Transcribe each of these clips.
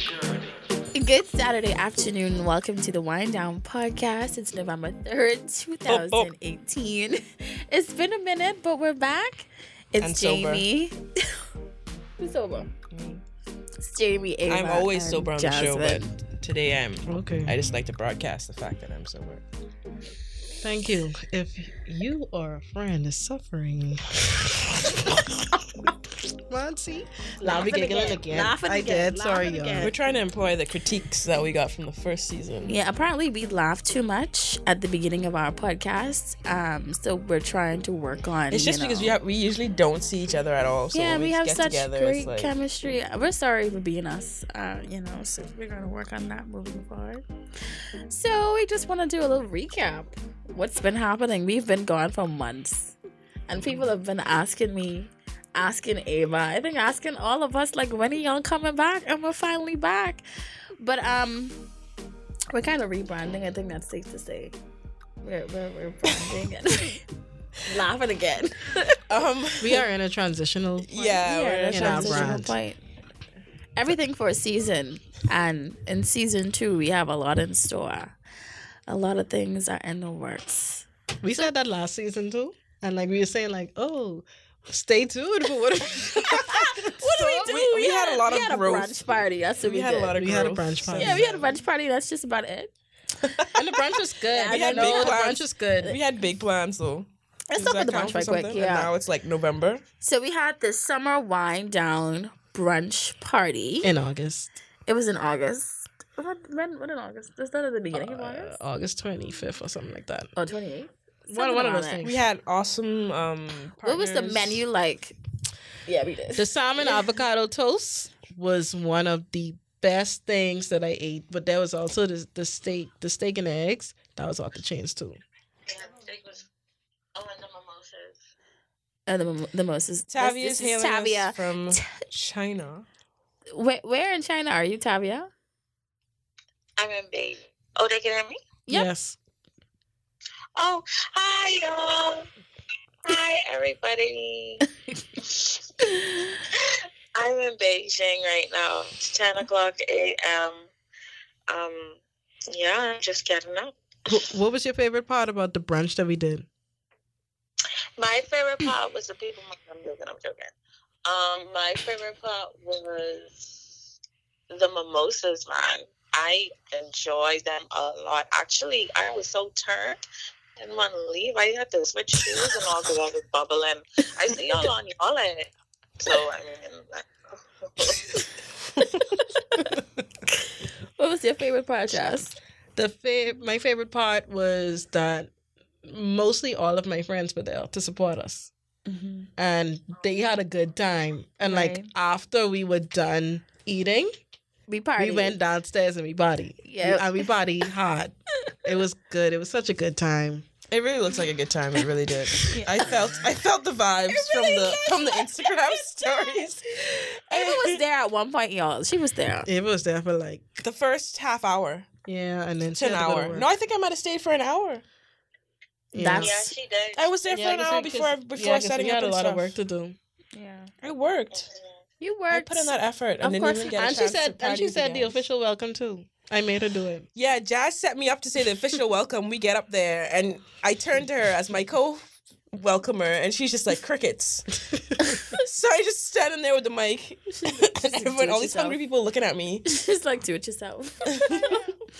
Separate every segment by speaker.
Speaker 1: Good Saturday afternoon. Welcome to the Wine Down Podcast. It's November 3rd, 2018. It's been a minute, but we're back. It's
Speaker 2: And sober.
Speaker 1: Jamie. Who's sober? It's Jamie. Ava,
Speaker 2: I'm always sober on the show, but today I'm.
Speaker 3: Okay.
Speaker 2: I just like to broadcast the fact that I'm sober.
Speaker 3: Thank you. If you or a friend is suffering. Monty? Now we
Speaker 1: Laughing
Speaker 3: giggling
Speaker 1: again.
Speaker 3: again.
Speaker 1: Laughing
Speaker 3: I
Speaker 1: again.
Speaker 3: did. Sorry,
Speaker 1: Laughing
Speaker 3: y'all.
Speaker 2: We're trying to employ the critiques that we got from the first season.
Speaker 1: Yeah, apparently we laughed too much at the beginning of our podcast. Um, so we're trying to work on.
Speaker 2: It's just
Speaker 1: you
Speaker 2: because
Speaker 1: know-
Speaker 2: we have we usually don't see each other at all. So
Speaker 1: yeah,
Speaker 2: when
Speaker 1: we have
Speaker 2: get
Speaker 1: such
Speaker 2: together,
Speaker 1: great
Speaker 2: like,
Speaker 1: chemistry. We're sorry for being us, uh, you know. So we're gonna work on that moving forward. So we just want to do a little recap. What's been happening? We've been gone for months, and people have been asking me, asking Ava. I think asking all of us, like, when are y'all coming back? And we're finally back. But um, we're kind of rebranding. I think that's safe to say. We're we're, we're branding and laughing again.
Speaker 2: Um,
Speaker 3: We are in a transitional. point.
Speaker 2: yeah, we're in a
Speaker 1: that's
Speaker 3: in our
Speaker 1: transitional point. Everything for a season, and in season two, we have a lot in store. A lot of things are in the works.
Speaker 3: We said that last season too. And like we were saying, like, oh, stay tuned for what.
Speaker 1: What do we do?
Speaker 2: we- we had a lot
Speaker 1: we
Speaker 2: of
Speaker 1: had
Speaker 2: growth.
Speaker 1: a brunch party. That's what we,
Speaker 2: we had a lot of
Speaker 3: We had a brunch party.
Speaker 1: Yeah, we had a brunch party. That's just about it.
Speaker 3: and the brunch was good.
Speaker 1: Yeah,
Speaker 3: we
Speaker 1: I
Speaker 3: had
Speaker 1: know.
Speaker 3: no,
Speaker 1: big
Speaker 3: the
Speaker 2: plans.
Speaker 3: brunch was good.
Speaker 2: We had big plans though.
Speaker 1: Let's talk about the brunch
Speaker 2: for
Speaker 1: right quick. Yeah.
Speaker 2: And now it's like November.
Speaker 1: So we had the summer Wine Down brunch party.
Speaker 3: In August.
Speaker 1: It was in August. When, when, when in August? Was that at the beginning of
Speaker 3: Uh,
Speaker 1: August?
Speaker 3: August 25th or something like that.
Speaker 1: Oh, 28th?
Speaker 3: One, one of those things.
Speaker 2: We had awesome. Um,
Speaker 1: What was the menu like? Yeah, we did.
Speaker 3: The salmon avocado toast was one of the best things that I ate, but there was also the the steak, the steak and eggs. That was off the chains too.
Speaker 4: Oh, and the mimosas.
Speaker 1: And the, mim- the mimosas. This-
Speaker 2: Tavia's
Speaker 1: this is
Speaker 2: hailing
Speaker 1: Tavia.
Speaker 2: us from China.
Speaker 1: Where, where in China are you, Tavia?
Speaker 4: I'm in Beijing. Oh, they can hear me?
Speaker 1: Yep.
Speaker 3: Yes.
Speaker 4: Oh, hi, y'all. Hi, everybody. I'm in Beijing right now. It's 10 o'clock a.m. Um, yeah, I'm just getting up.
Speaker 3: What was your favorite part about the brunch that we did?
Speaker 4: My favorite part was the people. I'm joking. I'm joking. Um, my favorite part was the mimosas, man. I enjoy them a lot. Actually, I was so turned. I didn't want to leave. I had to switch shoes and all because I was bubbling. I see y'all on y'all end. So I mean,
Speaker 1: What was your favorite part, Jess?
Speaker 3: The fa- my favorite part was that mostly all of my friends were there to support us,
Speaker 1: Mm-hmm.
Speaker 3: and they had a good time. And like after we were done eating,
Speaker 1: We partied.
Speaker 3: we went downstairs and we partied.
Speaker 1: Yeah.
Speaker 3: and we partied hard. It was good. It was such a good time.
Speaker 2: It really looks like a good time. It really did.
Speaker 1: Yeah.
Speaker 2: I felt I felt the vibes from the from the Instagram stories.
Speaker 1: Ava was there at one point, y'all. She was there.
Speaker 3: Ava was there for like
Speaker 2: The first half hour
Speaker 3: yeah, and then she
Speaker 2: to an
Speaker 3: had to go to
Speaker 2: hour. No, I think I might have stayed for an hour.
Speaker 3: Yeah.
Speaker 1: That's-
Speaker 4: yeah, she did.
Speaker 2: I was there
Speaker 3: Yeah,
Speaker 2: for an hour
Speaker 3: before 'cause-
Speaker 2: before
Speaker 3: yeah,
Speaker 2: before
Speaker 3: 'cause
Speaker 2: setting
Speaker 3: we
Speaker 2: up
Speaker 3: had a lot
Speaker 2: stuff.
Speaker 3: of work to do.
Speaker 1: Yeah.
Speaker 2: it worked.
Speaker 1: You worked.
Speaker 2: I put in that effort and
Speaker 1: Of
Speaker 2: didn't
Speaker 1: course
Speaker 2: get a
Speaker 3: And she said, and she said the official welcome too. I made her do it.
Speaker 2: Yeah, Jazz set me up to say the official welcome. We get up there, and I turned to her as my co welcomer, and she's just like crickets. so I just standing there with the mic, and everyone, all these hungry people looking at me.
Speaker 1: Just like do it yourself.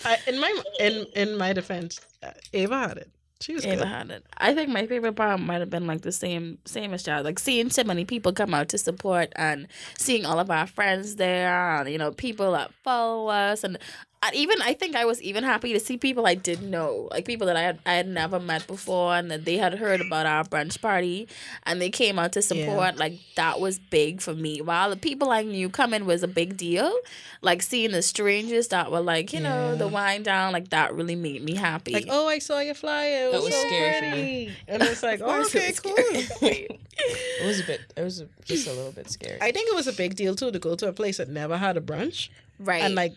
Speaker 3: I, in my in in my defense, uh, Ava had it. She was good.
Speaker 1: it. I think my favorite part might have been like the same same as Jazz. Like seeing so many people come out to support and seeing all of our friends there and you know, people that follow us and and even I think I was even happy to see people I didn't know, like people that I had I had never met before, and that they had heard about our brunch party, and they came out to support. Like that was big for me. While the people I knew coming was a big deal, like seeing the strangers that were like, you know, the
Speaker 3: Yeah.
Speaker 1: wine down, like that really made me happy.
Speaker 3: Like, oh, I saw your flyer. It
Speaker 2: That
Speaker 3: was,
Speaker 2: was
Speaker 3: so
Speaker 2: scary for
Speaker 3: pretty. And it's like, oh, okay, cool.
Speaker 2: It was a bit. It was a, just a little bit scary.
Speaker 3: I think it was a big deal too to go to a place that never had a brunch
Speaker 1: right.
Speaker 3: and like,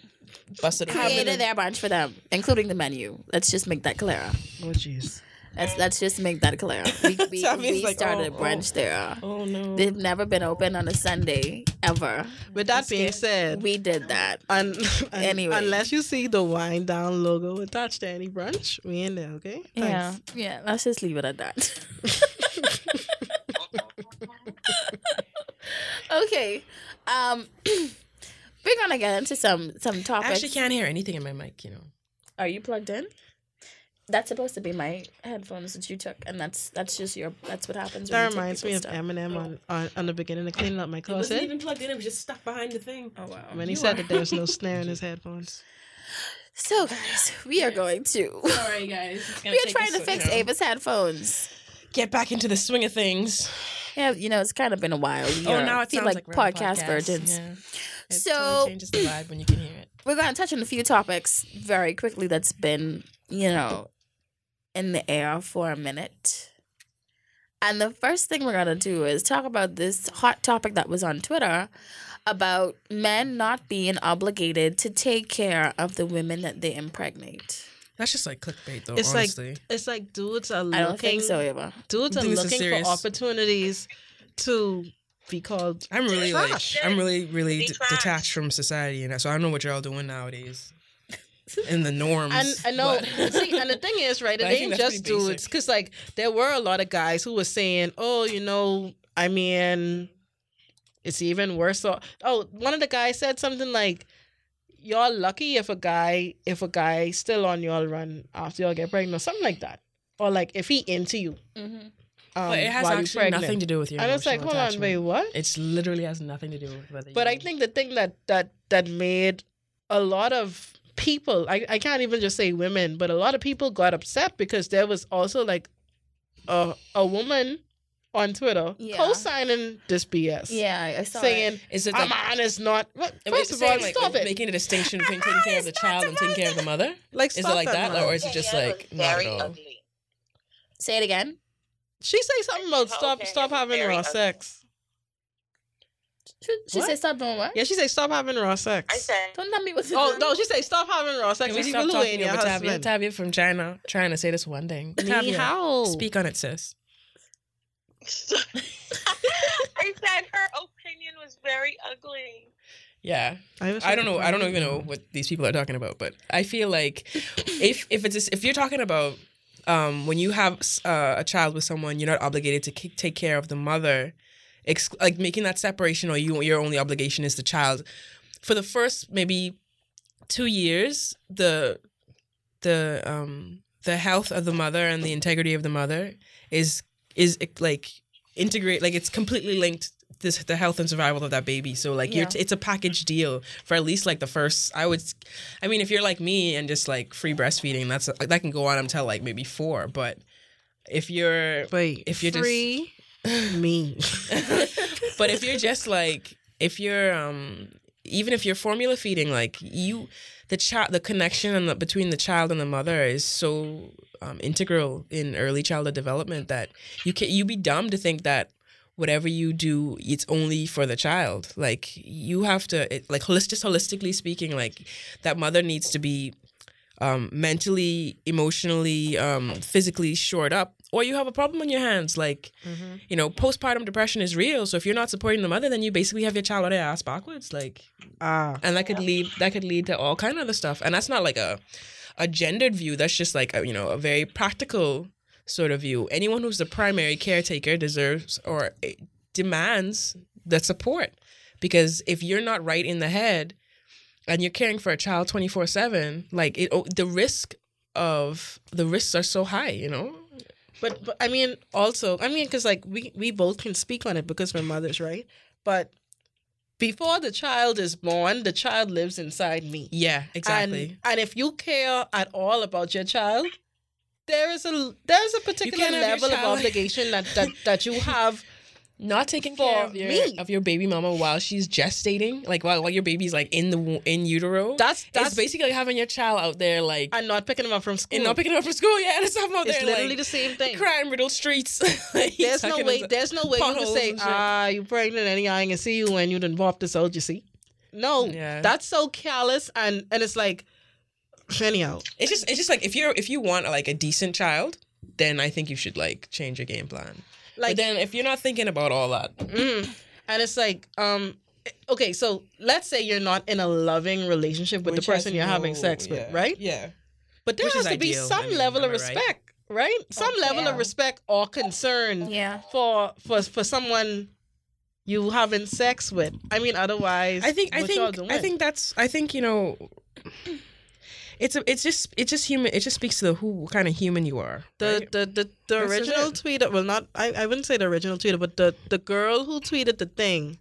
Speaker 2: busted.
Speaker 3: Having
Speaker 1: created their brunch for them, including the menu. Let's just make that clear.
Speaker 3: oh jeez.
Speaker 1: Let's let's just make that clear. We we, we
Speaker 2: like,
Speaker 1: started
Speaker 2: oh,
Speaker 1: brunch there.
Speaker 2: Oh no.
Speaker 1: They've never been open on a Sunday ever.
Speaker 3: With that being said,
Speaker 1: We did that.
Speaker 3: un- un-
Speaker 1: Anyway.
Speaker 3: unless you see the Wine Down logo attached to any brunch, we in there, okay?
Speaker 1: Yeah, yeah. Let's just leave it at that. okay, um, we're gonna get into some some topics.
Speaker 2: I actually can't hear anything in my mic, you know.
Speaker 1: Are you plugged in? That's supposed to be my headphones that you took, and that's that's just your. That's what happens. when
Speaker 3: That
Speaker 1: you take
Speaker 3: reminds me of
Speaker 1: people's stuff.
Speaker 3: Eminem on, on, on the beginning of cleaning up my
Speaker 2: It wasn't even plugged in, it was just stuck behind the thing.
Speaker 1: Oh wow.
Speaker 3: when he
Speaker 2: You
Speaker 3: said
Speaker 2: are-
Speaker 3: that there was no snare in his headphones.
Speaker 1: So guys, we are going to.
Speaker 2: Sorry guys.
Speaker 1: We are trying to fix Ava's headphones.
Speaker 2: Get back into the swing of things.
Speaker 1: Yeah, you know it's kind of been a while. We
Speaker 2: Oh,
Speaker 1: are-
Speaker 2: now it
Speaker 1: feel
Speaker 2: sounds
Speaker 1: like,
Speaker 2: like,
Speaker 1: podcast
Speaker 2: podcast.
Speaker 1: virgins.
Speaker 2: Yeah. It
Speaker 1: So-
Speaker 2: totally changes the vibe when you can hear it.
Speaker 1: we're going to touch on a few topics very quickly that's been, you know, in the air for a minute. And the first thing we're going to do is talk about this hot topic that was on Twitter about men not being obligated to take care of the women that they impregnate.
Speaker 2: That's just like clickbait, though.
Speaker 3: It's
Speaker 2: honestly.
Speaker 3: like it's like dudes are looking
Speaker 1: I don't think so, Eva.
Speaker 3: dudes are
Speaker 2: Dudes are
Speaker 3: looking for opportunities to be called
Speaker 2: I'm really
Speaker 3: Trash.
Speaker 2: like I'm really really d- detached from society, and so I don't know what you're all doing nowadays. In the norms,
Speaker 3: And I know. see, and the thing is, right? It
Speaker 2: But I think
Speaker 3: ain't just
Speaker 2: pretty basic.
Speaker 3: dudes, because like there were a lot of guys who were saying, "Oh, you know, I mean, it's even worse." So, oh, one of the guys said something like, "Y'all lucky if a guy, if a guy still on y'all run after y'all get pregnant, or something like that, or like if he into you."
Speaker 1: Mm-hmm.
Speaker 3: Um,
Speaker 2: but it has
Speaker 3: while
Speaker 2: actually
Speaker 3: pregnant.
Speaker 2: nothing to do with your.
Speaker 3: And it's like,
Speaker 2: emotional
Speaker 3: hold on,
Speaker 2: attachment.
Speaker 3: wait, what?
Speaker 2: It's literally has nothing to do with whether.
Speaker 3: But I think the thing that that that made a lot of people I, I can't even just say women, but a lot of people got upset because there was also like a a woman on Twitter
Speaker 1: Yeah.
Speaker 3: co-signing this BS.
Speaker 1: Yeah, I- I saw
Speaker 3: Saying
Speaker 2: is it
Speaker 3: a
Speaker 2: that
Speaker 3: man is not well,
Speaker 2: I mean,
Speaker 3: first of all,
Speaker 2: like,
Speaker 3: stop it.
Speaker 2: making a distinction between taking care of the child and taking care of the mother?
Speaker 3: like
Speaker 2: Is it like that,
Speaker 3: man.
Speaker 2: or is it just
Speaker 4: Danielle
Speaker 2: like
Speaker 4: was
Speaker 2: not at all?
Speaker 4: ugly.
Speaker 1: Say it again.
Speaker 3: She say something about
Speaker 4: Oh,
Speaker 3: stop
Speaker 4: okay,
Speaker 3: stop having
Speaker 4: very
Speaker 3: raw
Speaker 4: ugly.
Speaker 3: sex.
Speaker 1: She, she
Speaker 3: What?
Speaker 1: said stop doing what?
Speaker 3: Yeah, she say stop having raw sex.
Speaker 4: I said,
Speaker 1: Don't tell me what to
Speaker 3: Oh
Speaker 1: do.
Speaker 3: no, she say stop having raw sex.
Speaker 2: Can we
Speaker 3: with
Speaker 2: stop
Speaker 3: Lulu
Speaker 2: talking
Speaker 3: and your
Speaker 2: over Tavia? Tavia from China trying to say this one thing.
Speaker 3: Ni
Speaker 2: Tavia,
Speaker 3: hao.
Speaker 2: speak on it, sis.
Speaker 4: I said her opinion was very ugly.
Speaker 2: Yeah,
Speaker 3: was
Speaker 2: I don't know. I don't even know what these people are talking about, but I feel like if if it's if you're talking about um, when you have uh, a child with someone, you're not obligated to k- take care of the mother, ex- like making that separation, or you your only obligation is the child. For the first maybe two years, the the um the health of the mother and the integrity of the mother is is like integrate like it's completely linked this the health and survival of that baby so like you're
Speaker 1: Yeah.
Speaker 2: it's a package deal for at least like the first i would i mean if you're like me and just like free breastfeeding that's that can go on until like maybe four but if you're
Speaker 3: Wait,
Speaker 2: If you're just-
Speaker 3: free me.
Speaker 2: but if you're just like if you're um even if you're formula feeding like you the child the connection and the, between the child and the mother is so um, integral in early childhood development that you can you be dumb to think that whatever you do it's only for the child. Like you have to it, like holistic just holistically speaking like that mother needs to be um, mentally emotionally um, physically shored up or you have a problem on your hands. Like you know postpartum depression is real. So if you're not supporting the mother then you basically have your child on their ass backwards. Like
Speaker 3: Ah,
Speaker 2: and that could lead that could lead to all kind of other stuff. And that's not like a a gendered view. That's just like a, you know a very practical sort of view anyone who's the primary caretaker deserves or eh, demands the support because if you're not right in the head and you're caring for a child 24/7 like it oh, the risk of the risks are so high you know
Speaker 3: but but I mean, also, I mean, because like we we both can speak on it because we're mothers, right? But before the child is born, the child lives inside me.
Speaker 2: yeah exactly
Speaker 3: And, and if you care at all about your child, there is a there's a particular
Speaker 2: can't have your
Speaker 3: level of obligation that, that that you have.
Speaker 2: not taking
Speaker 3: For
Speaker 2: care of your
Speaker 3: me.
Speaker 2: of your baby mama while she's gestating, like while, while your baby's like in the in utero.
Speaker 3: That's
Speaker 2: that's
Speaker 3: that's
Speaker 2: basically like having your child out there like
Speaker 3: and not picking them up from school.
Speaker 2: and not picking her up from school. Yeah, and stuff out
Speaker 3: it's
Speaker 2: there
Speaker 3: literally
Speaker 2: like
Speaker 3: the same thing.
Speaker 2: crime riddled streets. Like,
Speaker 3: There's no way.
Speaker 2: us-
Speaker 3: There's no way you can say, "Ah, you pregnant, and I ain't gonna see you when you done bought this out." You see? No,
Speaker 2: Yeah.
Speaker 3: that's so callous, and and it's like, anyhow,
Speaker 2: It's just it's just like if you're if you want like a decent child, then I think you should like change your game plan.
Speaker 3: Like
Speaker 2: but then if you're not thinking about all that,
Speaker 3: Mm. And it's like, um, okay, so let's say you're not in a loving relationship with
Speaker 2: which
Speaker 3: the person you're having sex
Speaker 2: yeah,
Speaker 3: with, right?
Speaker 2: Yeah.
Speaker 3: But there
Speaker 2: Which
Speaker 3: has
Speaker 2: is
Speaker 3: to be some
Speaker 2: I mean,
Speaker 3: level of
Speaker 2: am I right?
Speaker 3: respect, right? Some level of respect or concern
Speaker 1: Yeah.
Speaker 3: for for for someone you having sex with. I mean, otherwise,
Speaker 2: I think I think? I think that's I think you know it's a, it's just it's just human it just speaks to the who kind of human you are.
Speaker 3: the
Speaker 2: right?
Speaker 3: the the, the
Speaker 2: This
Speaker 3: original
Speaker 2: it.
Speaker 3: tweet. Well, not I, I wouldn't say the original tweet, but the the girl who tweeted the thing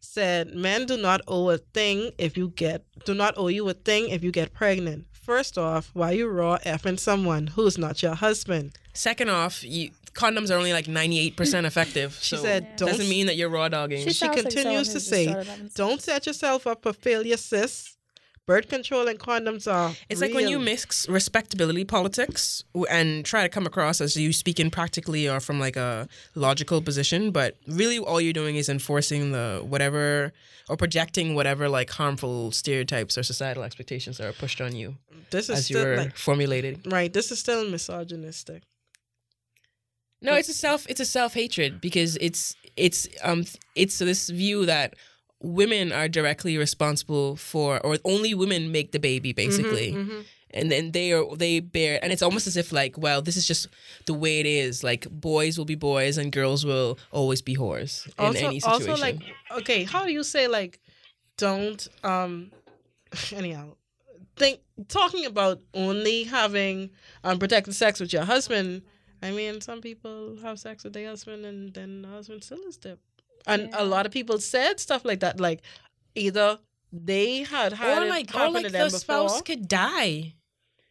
Speaker 3: said, "Men do not owe a thing if you get do not owe you a thing if you get pregnant." First off, why you raw effing someone who's not your husband?
Speaker 2: Second off, you, condoms are only like 98% effective.
Speaker 3: She
Speaker 2: so
Speaker 3: said,
Speaker 1: Yeah.
Speaker 3: "Don't
Speaker 2: doesn't mean that you're raw dogging.
Speaker 3: She
Speaker 1: sounds like
Speaker 3: continues
Speaker 1: someone
Speaker 3: to say,
Speaker 1: started having sex.
Speaker 3: don't set yourself up for failure, sis. Birth control and condoms are.
Speaker 2: It's like when you mix respectability politics and try to come across as you speaking practically or from like a logical position, but really all you're doing is enforcing the whatever or projecting whatever like harmful stereotypes or societal expectations that are pushed on you
Speaker 3: This is
Speaker 2: as
Speaker 3: still
Speaker 2: you're
Speaker 3: like
Speaker 2: formulating.
Speaker 3: right. This is still misogynistic.
Speaker 2: No, it's a self it's a self hatred because it's it's um it's this view that women are directly responsible for or only women make the baby basically.
Speaker 3: Mhm,
Speaker 2: and then they are they bear and it's almost as if like well this is just the way it is. Like boys will be boys and girls will always be whores in
Speaker 3: also,
Speaker 2: any situation
Speaker 3: also like okay how do you say like don't um anyhow think talking about only having unprotected sex with your husband i mean some people have sex with their husband and then the husband still is there and
Speaker 1: Yeah.
Speaker 3: a lot of people said stuff like that like either they had had
Speaker 2: or
Speaker 3: it
Speaker 2: like or like
Speaker 3: to
Speaker 2: the
Speaker 3: them
Speaker 2: spouse could die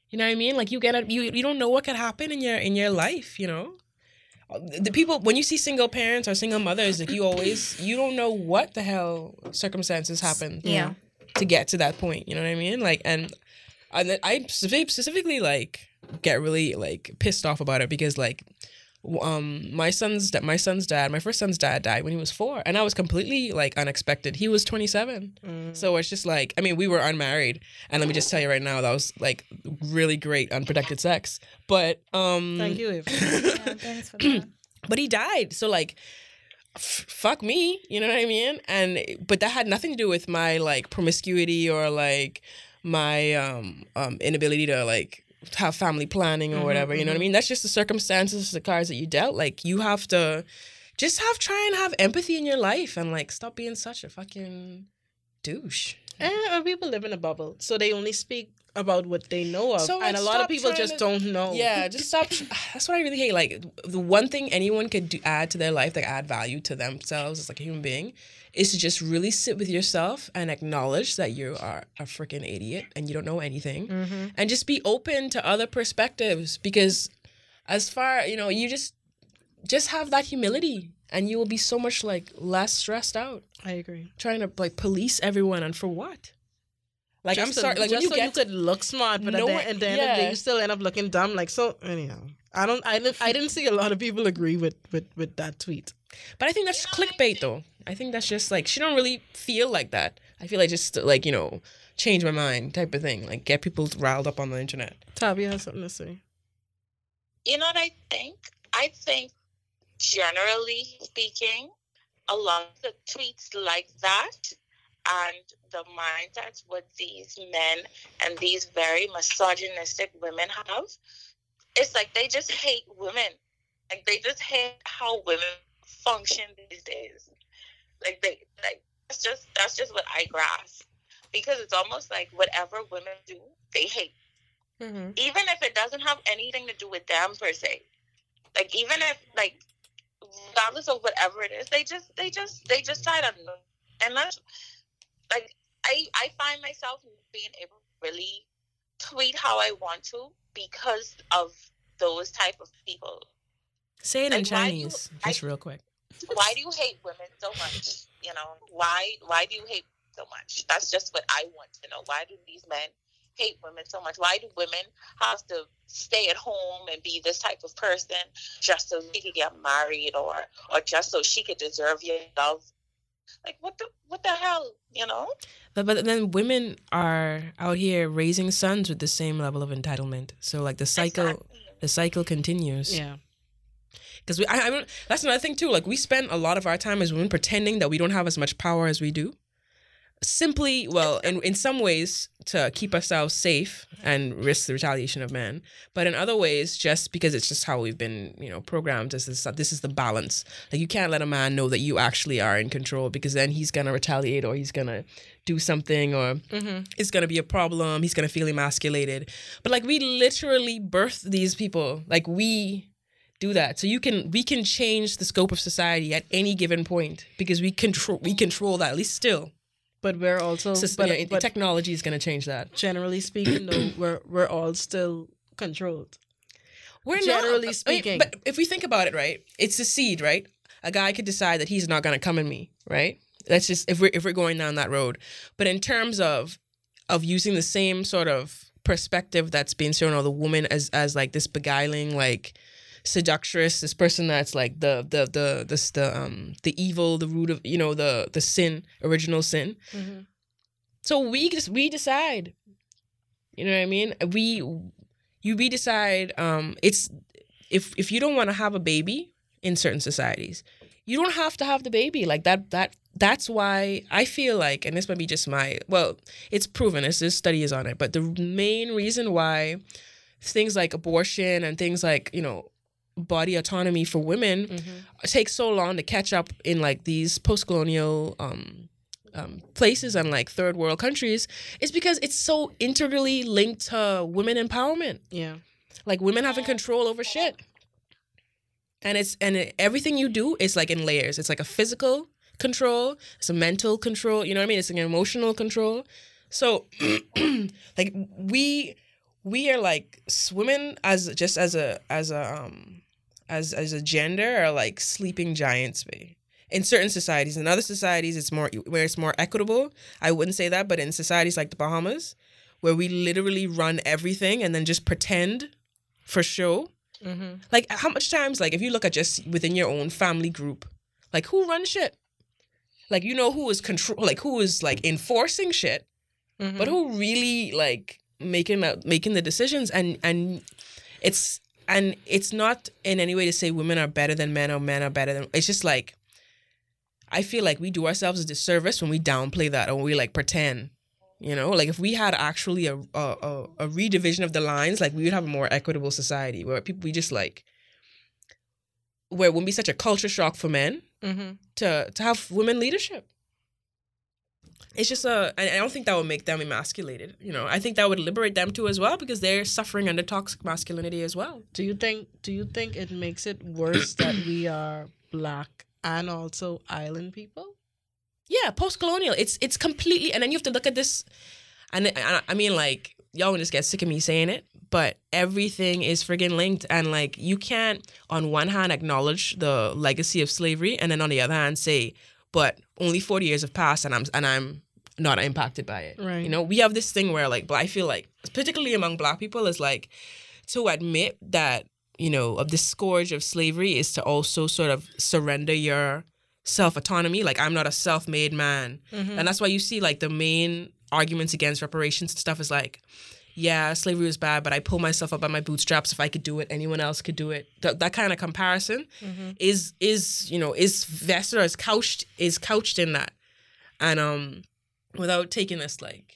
Speaker 2: you know what i mean like you get a you you don't know what could happen in your in your life you know uh, the people when you see single parents or single mothers like you always you don't know what the hell circumstances happen
Speaker 1: Yeah.
Speaker 2: to get to that point. You know what I mean? Like, and and I specifically like get really like pissed off about it because like, w- um, my son's my son's dad, my first son's dad died when he was four, and I was completely like unexpected. He was twenty seven,
Speaker 3: Mm.
Speaker 2: so it's just like I mean we were unmarried, and let me just tell you right now that was like really great unprotected sex, but um,
Speaker 3: thank you
Speaker 1: Yeah, thanks for that.
Speaker 2: but he died so like f- fuck me you know what i mean and but that had nothing to do with my like promiscuity or like my um um inability to like have family planning or
Speaker 3: Mhm,
Speaker 2: whatever you know what i
Speaker 3: mhm.
Speaker 2: mean that's just the circumstances the cards that you dealt like you have to just have try and have empathy in your life and like stop being such a fucking douche
Speaker 3: And uh, people live in a bubble, so they only speak about what they know of,
Speaker 2: So,
Speaker 3: and a lot of people just
Speaker 2: to-
Speaker 3: don't know.
Speaker 2: Yeah, just stop. That's what I really hate. Like the one thing anyone could do, add to their life, like add value to themselves as like a human being, is to just really sit with yourself and acknowledge that you are a freaking idiot and you don't know anything,
Speaker 3: Mm-hmm.
Speaker 2: and just be open to other perspectives. Because as far you know, you just just have that humility, and you will be so much like less stressed out
Speaker 3: I agree.
Speaker 2: trying to like police everyone and for what. Like I'm
Speaker 3: Just to-
Speaker 2: sorry. Like when
Speaker 3: just
Speaker 2: you
Speaker 3: so
Speaker 2: get
Speaker 3: you could look smart, but
Speaker 2: No
Speaker 3: at the, at the end of the day, you still end up looking dumb. Like so. Anyhow, I don't. I didn't. I didn't see a lot of people agree with with with that tweet.
Speaker 2: But I think that's clickbait, though. I think that's just like she don't really feel like that. I feel like just like you know, change my mind type of thing. Like get people riled up on the internet.
Speaker 3: Tavia has something to say.
Speaker 4: You know what I think? I think generally speaking, a lot of the tweets like that and the mindsets what these men and these very misogynistic women have, it's like they just hate women. Like they just hate how women function these days. Like they like that's just that's just what I grasp. Because it's almost like whatever women do, they hate
Speaker 2: Mm-hmm.
Speaker 4: even if it doesn't have anything to do with them per se like even if like regardless of whatever it is they just they just they just try to and that's like i i find myself being able to really tweet how i want to because of those type of people
Speaker 2: Say it in
Speaker 4: Like, why do you-
Speaker 2: Chinese,
Speaker 4: I-
Speaker 2: just real quick.
Speaker 4: Why do you hate women so much you know why why do you hate so much that's just what i want to know why do these men hate women so much why do women have to stay at home and be this type of person just so she could get married or or just so she could deserve your love like what the what the hell you know
Speaker 2: But but then women are out here raising sons with the same level of entitlement. So like the cycle,
Speaker 4: Exactly.
Speaker 2: the cycle continues.
Speaker 3: Yeah.
Speaker 2: Because we, I, I don't, that's another thing too. Like we spend a lot of our time as women pretending that we don't have as much power as we do. Simply, well, in in some ways to keep ourselves safe and risk the retaliation of men, but in other ways, just because it's just how we've been, you know, programmed. This is this is the balance. Like you can't let a man know that you actually are in control because then he's gonna retaliate or he's gonna do something or
Speaker 3: Mm-hmm.
Speaker 2: it's gonna be a problem. He's gonna feel emasculated. But like we literally birth these people. Like we do that. So you can we can change the scope of society at any given point because we control we control that at least still.
Speaker 3: But we're also,
Speaker 2: So,
Speaker 3: but,
Speaker 2: yeah,
Speaker 3: but
Speaker 2: technology is gonna change that.
Speaker 3: generally speaking, though, we're we're all still controlled.
Speaker 2: We're
Speaker 3: Generally
Speaker 2: not, I mean,
Speaker 3: speaking.
Speaker 2: but if we think about it, right, it's a seed, right? A guy could decide that he's not gonna come at me, right? That's just if we're if we're going down that road. But in terms of of using the same sort of perspective that's being shown on the woman as as like this beguiling like seductress, this person that's like the the the this the um the evil, the root of you know the the sin, original sin.
Speaker 3: Mm-hmm.
Speaker 2: So we just we decide. You know what I mean? We you we decide um it's if if you don't want to have a baby in certain societies, you don't have to have the baby. Like that that that's why I feel like and this might be just my well, it's proven, there's this study is on it, but the main reason why things like abortion and things like, you know, body autonomy for women
Speaker 3: Mm-hmm.
Speaker 2: take so long to catch up in like these post-colonial um, um, places and like third world countries is because it's so integrally linked to women empowerment.
Speaker 3: Yeah.
Speaker 2: like women having control over shit. And it's and it, everything you do is like in layers. It's like a physical control. It's a mental control. You know what i mean? It's an emotional control. So like we we are like swimming as just as a as a um as as a gender are like sleeping giants in certain societies in other societies it's more where it's more equitable i wouldn't say that but in societies like the bahamas where we literally run everything and then just pretend for show
Speaker 3: Mm-hmm.
Speaker 2: like how much times like if you look at just within your own family group like who runs shit like you know who is control like who is like enforcing shit
Speaker 3: Mm-hmm.
Speaker 2: but who really like making making the decisions and and it's and it's not in any way to say women are better than men or men are better than it's just like i feel like we do ourselves a disservice when we downplay that or we like pretend you know like if we had actually a a, a, a redivision of the lines like we would have a more equitable society where people we just like where it wouldn't be such a culture shock for men
Speaker 3: Mm-hmm.
Speaker 2: to to have women leadership. It's just a. I I don't think that would make them emasculated. You know, I think that would liberate them too as well because they're suffering under toxic masculinity as well.
Speaker 3: Do you think? Do you think it makes it worse that we are black and also island people?
Speaker 2: Yeah, post colonial. It's it's completely, and then you have to look at this, and I, I mean, like y'all gonna just get sick of me saying it, but everything is friggin' linked, and like you can't on one hand acknowledge the legacy of slavery, and then on the other hand say, but only forty years have passed, and I'm and I'm not impacted by it.
Speaker 3: Right.
Speaker 2: You know, we have this thing where like, but I feel like, particularly among Black people, is like to admit that you know of the scourge of slavery is to also sort of surrender your self autonomy. Like I'm not a self made man,
Speaker 3: Mm-hmm.
Speaker 2: and that's why you see like the main arguments against reparations and stuff is like. Yeah, slavery was bad, but I pull myself up by my bootstraps. If I could do it, anyone else could do it. That, that kind of comparison
Speaker 3: Mm-hmm.
Speaker 2: is is you know is vested or is couched is couched in that, and um, without taking this like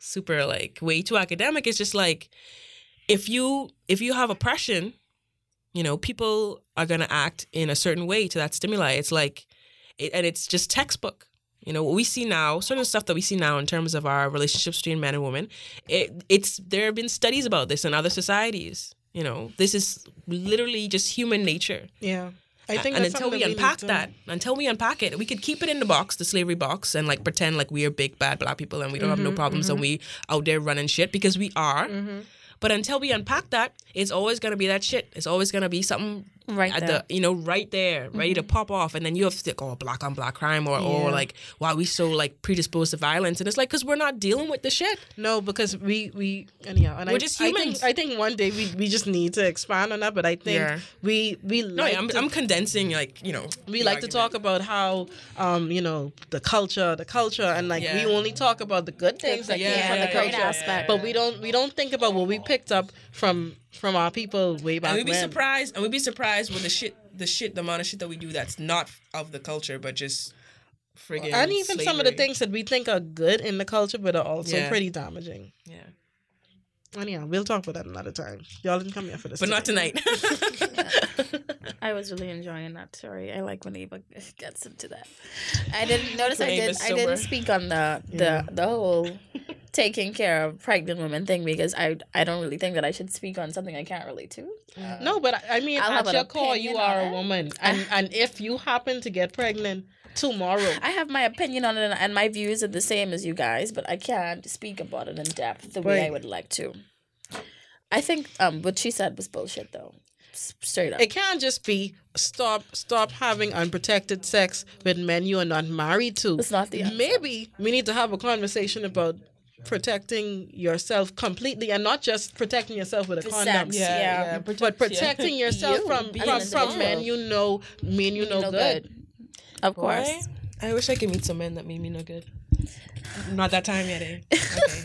Speaker 2: super like way too academic, it's just like if you if you have oppression, you know, people are gonna act in a certain way to that stimuli. It's like, it, and it's just textbook. You know what we see now, certain stuff that we see now in terms of our relationships between men and women. It, it's there have been studies about this in other societies. You know, this is literally just human nature.
Speaker 3: Yeah. I think
Speaker 2: and until we unpack that, until we unpack it, we could keep it in the box, the slavery box, and like pretend like we are big bad black people and we don't have no
Speaker 3: Mhm,
Speaker 2: problems and we out there running shit because we are. But until we unpack that, it's always gonna be that shit. It's always gonna be something
Speaker 1: Right
Speaker 2: at
Speaker 1: there.
Speaker 2: the you know right there, ready to pop off, and then you have to think, oh, black on black crime, or or
Speaker 3: Yeah.
Speaker 2: like why we so like predisposed to violence, and it's like because we're not dealing with the shit.
Speaker 3: No, because we we anyhow, and
Speaker 2: We're
Speaker 3: I,
Speaker 2: just
Speaker 3: I think
Speaker 2: humans.
Speaker 3: I think one day we, we just need to expand on that. But I think
Speaker 2: Yeah.
Speaker 3: we we
Speaker 2: No,
Speaker 3: like
Speaker 2: I'm,
Speaker 3: to,
Speaker 2: I'm condensing like you know.
Speaker 3: we
Speaker 2: the
Speaker 3: like to talk about how um you know the culture the culture and like
Speaker 2: Yeah.
Speaker 3: we only talk about the good things that
Speaker 2: Yeah,
Speaker 3: came from the culture
Speaker 1: aspect.
Speaker 3: but we don't we don't think about what we picked up from from our people way back
Speaker 2: and we'd be
Speaker 3: when.
Speaker 2: surprised, and we'd be surprised with the shit, the shit, the amount of shit that we do that's not of the culture, but just friggin'
Speaker 3: and even some of the things that we think are good in the culture, but are also
Speaker 2: Yeah.
Speaker 3: pretty damaging.
Speaker 2: Yeah,
Speaker 3: Anyhow, we'll talk about that another time. Y'all didn't come here for this,
Speaker 2: but not
Speaker 3: today.
Speaker 2: tonight.
Speaker 1: I was really enjoying that story. I like when Eva gets into that. I didn't notice. I did.
Speaker 2: Eva's
Speaker 1: I didn't speak on the the
Speaker 3: Yeah.
Speaker 1: the whole taking care of pregnant women thing because I I don't really think that I should speak on something I can't relate to. Uh,
Speaker 3: No, but I- I mean,
Speaker 1: I'll
Speaker 3: at your core, you are a woman, and and if you happen to get pregnant tomorrow,
Speaker 1: I have my opinion on it, and- and my views are the same as you guys, but I can't speak about it in depth the way I would like to. I think um what she said was bullshit though, straight up.
Speaker 3: it can't just be stop stop having unprotected sex with men you are not married to.
Speaker 1: It's not the answer.
Speaker 3: Maybe we need to have a conversation about protecting yourself completely and not just protecting yourself with a
Speaker 1: For
Speaker 3: condom.
Speaker 1: sex,
Speaker 2: Yeah,
Speaker 1: yeah.
Speaker 2: yeah,
Speaker 3: but
Speaker 2: protect- yeah.
Speaker 3: protecting yourself
Speaker 1: You
Speaker 3: from from, from men you know men you know,
Speaker 1: know
Speaker 3: good.
Speaker 1: Of
Speaker 2: Boy,
Speaker 1: course.
Speaker 2: I wish I could meet some men that made me no good. Not that time yet, eh? Okay.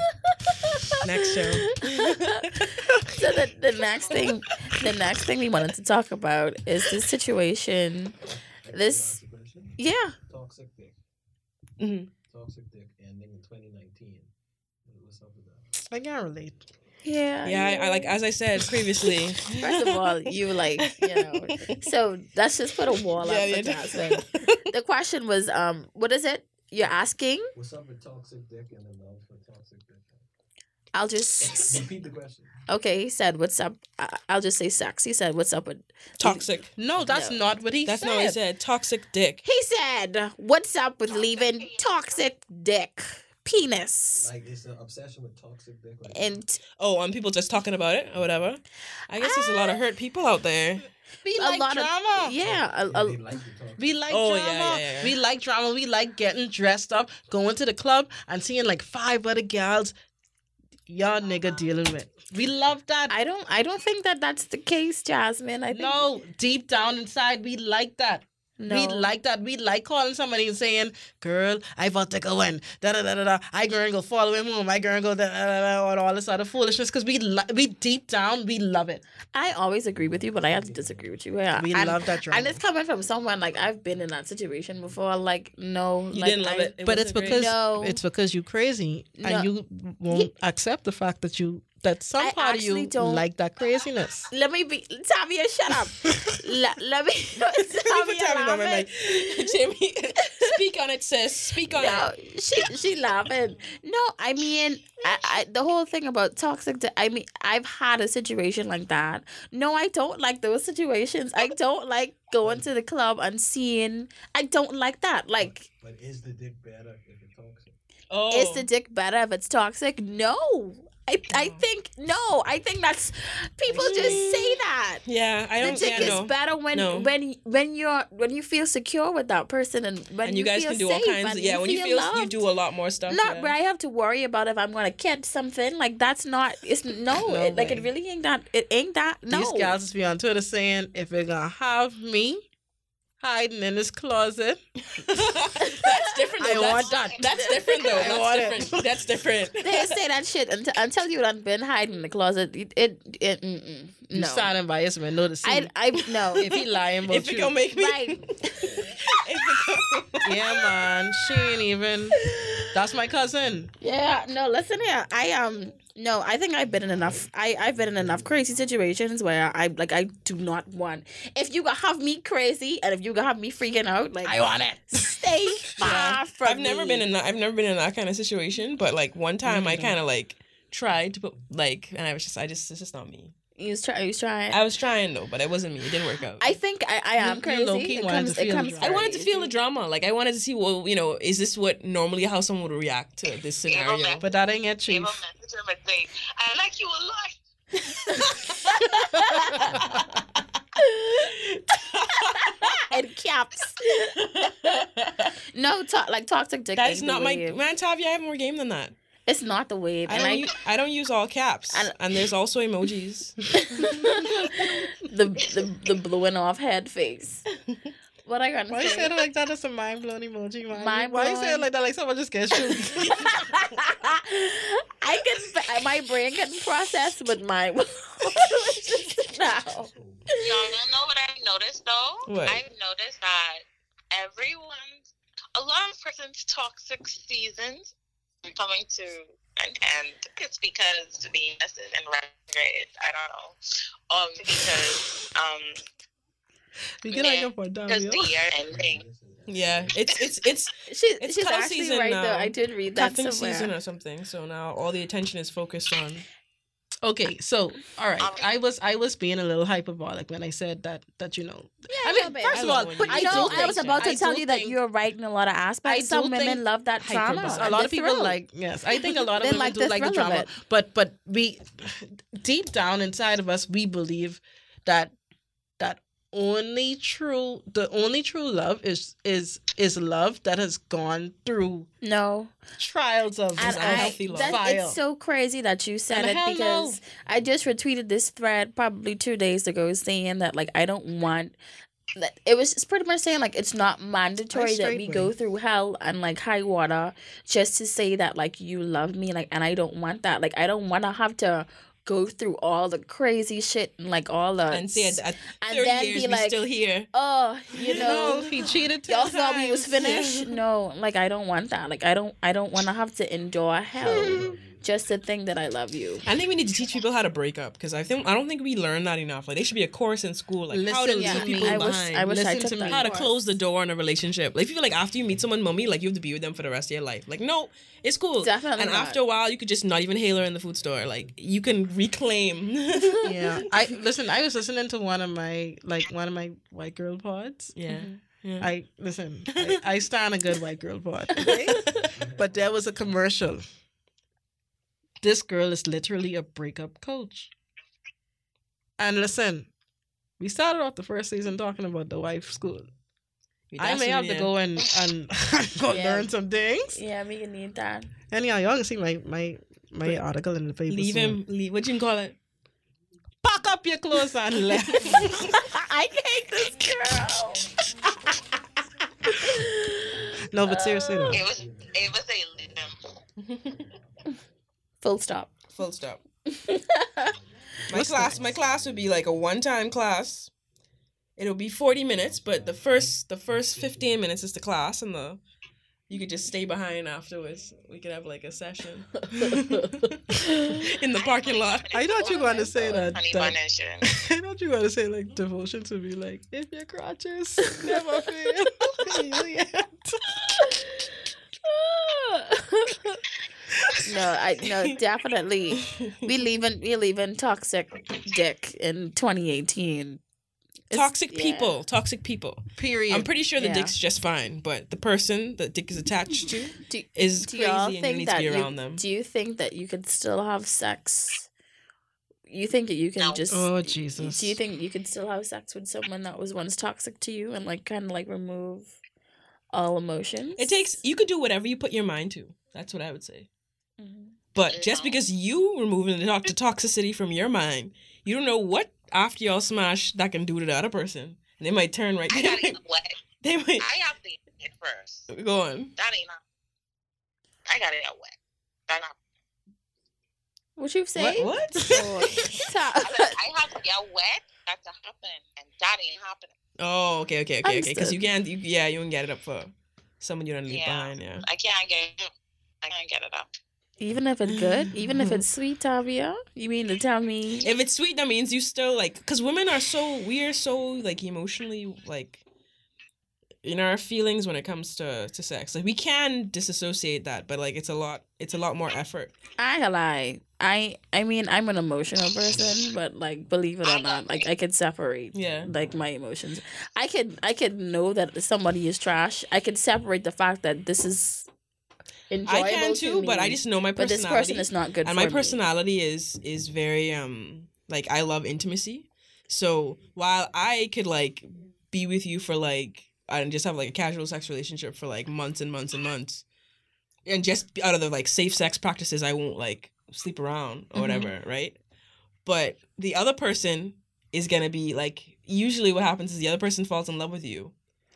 Speaker 2: Next show.
Speaker 1: so the, the next thing the next thing we wanted to talk about is this situation this yeah
Speaker 5: Toxic dick.
Speaker 2: Mhm.
Speaker 5: Toxic dick ending in 2019. What's up?
Speaker 3: I can't relate.
Speaker 1: yeah
Speaker 2: Yeah, I, I like as I said previously.
Speaker 1: first of all you like you know so let's just put a wall
Speaker 2: Yeah,
Speaker 1: up
Speaker 2: yeah.
Speaker 1: for Jasmine. the question was um what is it you're asking
Speaker 5: What's up with toxic dick and the love for toxic dick?
Speaker 1: i'll just
Speaker 5: Repeat the question.
Speaker 1: okay he said what's up I- i'll just say sex he said what's up with
Speaker 2: Toxic.
Speaker 3: No, that's
Speaker 1: No.
Speaker 3: not what he
Speaker 2: That's
Speaker 3: said.
Speaker 2: not what he said. Toxic dick.
Speaker 1: he said what's up with leaving toxic dick penis
Speaker 5: Like, it's an obsession with toxic dick. Like,
Speaker 1: and
Speaker 2: Oh, and people just talking about it or whatever. I guess there's a lot of hurt people out there.
Speaker 3: We
Speaker 1: a
Speaker 3: like
Speaker 1: lot
Speaker 3: drama.
Speaker 1: of yeah a,
Speaker 5: they
Speaker 1: a,
Speaker 5: like
Speaker 3: We like
Speaker 2: Oh,
Speaker 3: drama.
Speaker 2: yeah, yeah, yeah.
Speaker 3: We like drama. We like getting dressed up, going to the club, and seeing like five other gals. Y'all nigga dealing with. We love that.
Speaker 1: I don't I don't think that that's the case, Jasmine. I think
Speaker 3: no, deep down inside, we like that.
Speaker 1: No.
Speaker 3: We like that. We like calling somebody and saying, "Girl, I about to go in." Da da da da da. I girl go follow him home. I girl go da da da da. And all this other foolishness because we li- we deep down we love it.
Speaker 1: I always agree with you, but I have to disagree with you. Yeah,
Speaker 3: We
Speaker 1: and,
Speaker 3: love that drama.
Speaker 1: and it's coming from someone like I've been in that situation before. Like no,
Speaker 2: You
Speaker 1: like,
Speaker 2: didn't love
Speaker 1: I-
Speaker 2: it. It
Speaker 3: but it's because
Speaker 1: No.
Speaker 3: it's because you crazy
Speaker 1: No.
Speaker 3: and you won't accept the fact that you that some
Speaker 1: I
Speaker 3: part of you
Speaker 1: don't-
Speaker 3: like that craziness.
Speaker 1: Let me be Tavia. Shut up. let, let me.
Speaker 2: Put
Speaker 1: Tavia
Speaker 2: Tabby by my
Speaker 1: laughing.
Speaker 2: mic. Jamie, speak on it, sis. Speak on
Speaker 1: No,
Speaker 2: it.
Speaker 1: she she laughing. No, I mean, I, I the whole thing about toxic. di- I mean, I've had a situation like that. No, I don't like those situations. I don't like going to the club and seeing. I don't like that. Like,
Speaker 5: But is the dick better if it's toxic?
Speaker 2: Oh,
Speaker 1: is the dick better if it's toxic? No. I, I oh. think no. I think that's people just say mm. that.
Speaker 2: yeah, I
Speaker 1: The
Speaker 2: don't.
Speaker 1: dick
Speaker 2: Yeah,
Speaker 1: is
Speaker 2: no.
Speaker 1: better when
Speaker 2: No.
Speaker 1: when when you're when you feel secure with that person and when
Speaker 2: and you guys
Speaker 1: feel
Speaker 2: can do all kinds. Of, yeah, when you feel you do a lot more stuff.
Speaker 1: not
Speaker 2: yeah.
Speaker 1: where I have to worry about if I'm gonna catch something. Like that's not. It's no.
Speaker 2: No
Speaker 1: it, like it really ain't that. It ain't that. No.
Speaker 3: These gals just be on Twitter saying, if you're gonna have me hiding in his closet,
Speaker 2: that's different. Though.
Speaker 3: I
Speaker 2: that's,
Speaker 3: want that.
Speaker 2: That's different though.
Speaker 3: I
Speaker 2: That's
Speaker 3: want it.
Speaker 2: different. That's different.
Speaker 1: They say that shit until, until you done been hiding in the closet. It it, it mm-mm,
Speaker 3: you
Speaker 1: no.
Speaker 3: standing by his man, know the
Speaker 1: I
Speaker 3: scene.
Speaker 1: I no.
Speaker 3: if he lying about
Speaker 2: if it
Speaker 3: you.
Speaker 2: gonna make me,
Speaker 1: right.
Speaker 2: if it gonna-
Speaker 3: yeah, man, she ain't even. That's my cousin.
Speaker 1: Yeah, no, listen here. I um no, I think I've been in enough I, I've been in enough crazy situations where I like I do not want if you gonna have me crazy and if you gonna have me freaking out, like
Speaker 3: I want it.
Speaker 1: stay far
Speaker 2: Yeah.
Speaker 1: from
Speaker 2: I've never been in that. I've never been in that kind of situation. But like one time, I
Speaker 3: mm.
Speaker 2: kind of like tried to put like, and I was just, I just, it's just not me.
Speaker 1: You was try you was trying.
Speaker 2: I was trying though, but it wasn't me. It didn't work out.
Speaker 1: I think I, I am crazy.
Speaker 3: low-key
Speaker 1: It comes, it comes.
Speaker 2: I wanted to feel the drama. Like I wanted to see, well, you know, is this what normally how someone would react to this scenario?
Speaker 3: But that ain't get
Speaker 4: Gave
Speaker 3: chief.
Speaker 4: A message him and say, I like you a lot.
Speaker 1: and caps. no, to- like toxic dick.
Speaker 2: That
Speaker 1: ain't
Speaker 2: not my
Speaker 1: wave.
Speaker 2: man. Tavia, I have more game than that.
Speaker 1: It's not the wave,
Speaker 2: I
Speaker 1: and
Speaker 2: don't.
Speaker 1: I
Speaker 2: use, I don't use all caps,
Speaker 1: And-
Speaker 2: and, there's also emojis.
Speaker 1: the the the blowing off head face. What I gonna
Speaker 3: Why you
Speaker 1: say?
Speaker 3: say it like that? It's a mind blowing emoji, man.
Speaker 1: Mind
Speaker 3: Why you say it like that? Like someone just gets you.
Speaker 1: I can my brain can process, but my now.
Speaker 4: Y'all don't know what I've noticed though?
Speaker 2: What?
Speaker 4: I've noticed that everyone's, a lot of person's toxic seasons are coming to an end. It's because Venus is in retrograde. I don't know. Um, because um,
Speaker 3: We get
Speaker 4: Yeah,
Speaker 3: like for
Speaker 4: because
Speaker 3: Davio.
Speaker 4: the year ending.
Speaker 2: Yeah, it's it's it's
Speaker 1: She,
Speaker 2: It's
Speaker 1: she's
Speaker 2: cuddle
Speaker 1: actually
Speaker 2: season
Speaker 1: right
Speaker 2: now.
Speaker 1: though. I did read that
Speaker 2: cuffing
Speaker 1: somewhere.
Speaker 2: season or something. So now all the attention is focused on.
Speaker 3: Okay, so all right,
Speaker 4: Um,
Speaker 3: I was I was being a little hyperbolic when I said that that you know.
Speaker 1: Yeah,
Speaker 3: I
Speaker 1: a
Speaker 3: mean,
Speaker 1: little bit.
Speaker 3: first
Speaker 2: I
Speaker 3: of all,
Speaker 1: But
Speaker 2: you
Speaker 1: you
Speaker 2: I
Speaker 1: know,
Speaker 2: do
Speaker 1: I was about to
Speaker 3: I
Speaker 1: tell you that you're right in a lot of aspects. Some women love that drama.
Speaker 3: hyperbole. A lot of people
Speaker 1: thrill.
Speaker 3: like yes. I think a lot of
Speaker 1: They
Speaker 3: women
Speaker 1: like
Speaker 3: do
Speaker 1: the
Speaker 3: like the
Speaker 1: thrill
Speaker 3: drama, but but we deep down inside of us we believe that that only true the only true love is is is love that has gone through
Speaker 1: no.
Speaker 3: trials of
Speaker 1: And
Speaker 2: It's
Speaker 1: I,
Speaker 2: unhealthy love.
Speaker 1: that, it's so crazy that you said
Speaker 3: And
Speaker 1: it
Speaker 3: hell no.
Speaker 1: because I just retweeted this thread probably two days ago saying that like I don't want that it was just pretty much saying like it's not mandatory that we go through hell and like high water just to say that like you love me like and I don't want that like I don't want to have to go through all the crazy shit and like all the
Speaker 2: And say at, at
Speaker 1: and then
Speaker 2: years
Speaker 1: be like
Speaker 2: still here.
Speaker 1: oh you know
Speaker 3: no, he cheated.
Speaker 1: y'all
Speaker 3: 10
Speaker 1: thought we was
Speaker 3: times.
Speaker 1: finished no like i don't want that like i don't i don't want to have to endure hell just to think that i love you
Speaker 2: I think we need to teach people how to break up because I think I don't think we learn that enough. Like, there should be a course in school, like how to
Speaker 3: Listen
Speaker 2: leave
Speaker 3: to me.
Speaker 2: people
Speaker 1: I wish
Speaker 2: behind.
Speaker 1: I wish I
Speaker 3: Listen
Speaker 1: took
Speaker 3: to me.
Speaker 2: how to close the door on a relationship. Like, if you feel like after you meet someone, mummy, like you have to be with them for the rest of your life. Like, no, it's cool.
Speaker 1: Definitely
Speaker 2: And
Speaker 1: not.
Speaker 2: after a while, you could just not even hail her in the food store. Like, you can reclaim.
Speaker 3: Yeah, I listen. I was listening to one of my like one of my white girl pods.
Speaker 2: yeah. Mm-hmm. yeah.
Speaker 3: I listen. I, I stand a good white girl pod, okay? but there was a commercial. This girl is literally a breakup coach. And listen, we started off the first season talking about the wife school. I may have to go and and go
Speaker 1: Yeah.
Speaker 3: learn some things.
Speaker 1: yeah we can need that
Speaker 3: Anyhow, y'all can see my my my article in the paper.
Speaker 2: Leave
Speaker 3: soon.
Speaker 2: him. Leave. What you call it?
Speaker 3: Pack up your clothes and left.
Speaker 1: i hate this girl
Speaker 3: no, but seriously though.
Speaker 4: It was, it was a leave
Speaker 1: full stop
Speaker 2: Full stop. My class, my class would be like a one-time class. It'll be forty minutes, but the first the first fifteen minutes is the class, and the you could just stay behind afterwards. We could have like a session in the parking lot.
Speaker 3: I thought you were going to say that.
Speaker 4: honey
Speaker 3: that
Speaker 4: bun.
Speaker 3: I thought you were going to say like devotion to be like, if your crotches never fail, you yet.
Speaker 1: No i no definitely we leaving we leaving toxic dick in 2018 It's-
Speaker 2: Toxic
Speaker 1: yeah.
Speaker 2: people, toxic people.
Speaker 3: Period.
Speaker 2: I'm pretty sure the
Speaker 1: Yeah.
Speaker 2: dick's just fine, but the person that dick is attached to
Speaker 1: do,
Speaker 2: is
Speaker 1: do
Speaker 2: crazy
Speaker 1: y'all
Speaker 2: and you
Speaker 1: think
Speaker 2: need to
Speaker 1: that
Speaker 2: be
Speaker 1: you,
Speaker 2: around them.
Speaker 1: do you think that you could still have sex you think that you can
Speaker 4: No.
Speaker 1: just
Speaker 3: oh Jesus.
Speaker 1: do you think you could still have sex with someone that was once toxic to you and like kind of like remove all emotions
Speaker 2: It takes you could do whatever you put your mind to. That's what I would say.
Speaker 1: Mhm.
Speaker 2: But just because you removing the, to- toxicity from your mind, you don't know what after y'all smash that can do to the other person. And they might turn right.
Speaker 4: I
Speaker 2: They
Speaker 4: gotta get wet.
Speaker 2: they might
Speaker 4: I have to get it first.
Speaker 2: go on.
Speaker 4: That ain't not. I gotta get wet. That not.
Speaker 1: what you say
Speaker 2: What? what?
Speaker 1: Oh,
Speaker 4: I, said, I have to get wet. That to happen, and that ain't happening.
Speaker 2: oh, okay, okay, okay, okay. Because you can't. You, yeah, you can get it up for someone you don't leave
Speaker 4: Yeah.
Speaker 2: behind. Yeah.
Speaker 4: I can't get. it. I can't get it up.
Speaker 1: Even if it's good even if it's sweet Tavia you mean to tell me
Speaker 2: If it's sweet, that means you still like. Because women are so we are so like emotionally like in our feelings when it comes to to sex. Like we can disassociate that, but like it's a lot. It's a lot more effort.
Speaker 1: I lie. I I mean I'm an emotional person, but like believe it or not, like I could separate
Speaker 2: Yeah.
Speaker 1: like my emotions. I could I could know that somebody is trash. I could separate the fact that this is enjoyable
Speaker 2: I can
Speaker 1: to
Speaker 2: too, but I just know my personality.
Speaker 1: but this person is not good
Speaker 2: and my
Speaker 1: me.
Speaker 2: personality is is very um like I love intimacy. So while I could like be with you for like and just have like a casual sex relationship for like months and months and months, and just out of the like safe sex practices, I won't like sleep around or
Speaker 1: Mhm.
Speaker 2: whatever, right? But the other person is gonna be like usually what happens is the other person falls in love with you,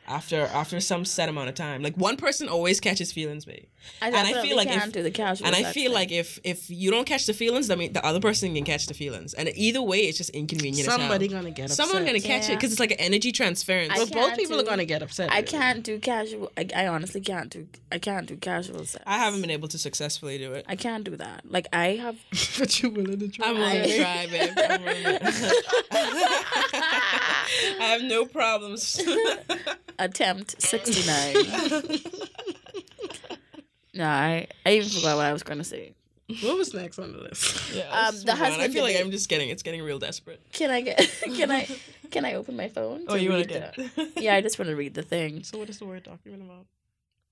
Speaker 2: after after some set amount of time. Like one person always catches feelings, babe.
Speaker 1: I
Speaker 2: And I feel like if-
Speaker 1: the casual.
Speaker 2: And I feel
Speaker 1: thing.
Speaker 2: like if if you don't catch the feelings, I mean the other person can catch the feelings, and either way, it's just inconvenient.
Speaker 3: Somebody gonna get upset.
Speaker 2: Someone gonna catch it because it's like an energy transference.
Speaker 1: I
Speaker 3: But both
Speaker 1: can't
Speaker 3: people are
Speaker 1: do-
Speaker 3: gonna get upset.
Speaker 1: I can't do casual. I, I honestly can't do. I can't do casual sex.
Speaker 2: I haven't been able to successfully do it.
Speaker 1: I can't do that. Like I have.
Speaker 3: but you're willing to try.
Speaker 2: I'm willing
Speaker 1: I-
Speaker 2: to try, babe. I'm willing I have no problems.
Speaker 1: Attempt 69 no I, I even forgot what i was gonna say
Speaker 3: What was next on the list?
Speaker 2: Yeah,
Speaker 1: Um, the
Speaker 2: move on. I
Speaker 1: husband
Speaker 2: feel like. I'm just getting it's getting real desperate.
Speaker 1: can i get can i can i open my phone
Speaker 2: Oh, you want to get
Speaker 1: the- yeah i just want to read the thing
Speaker 3: So what is the word document about?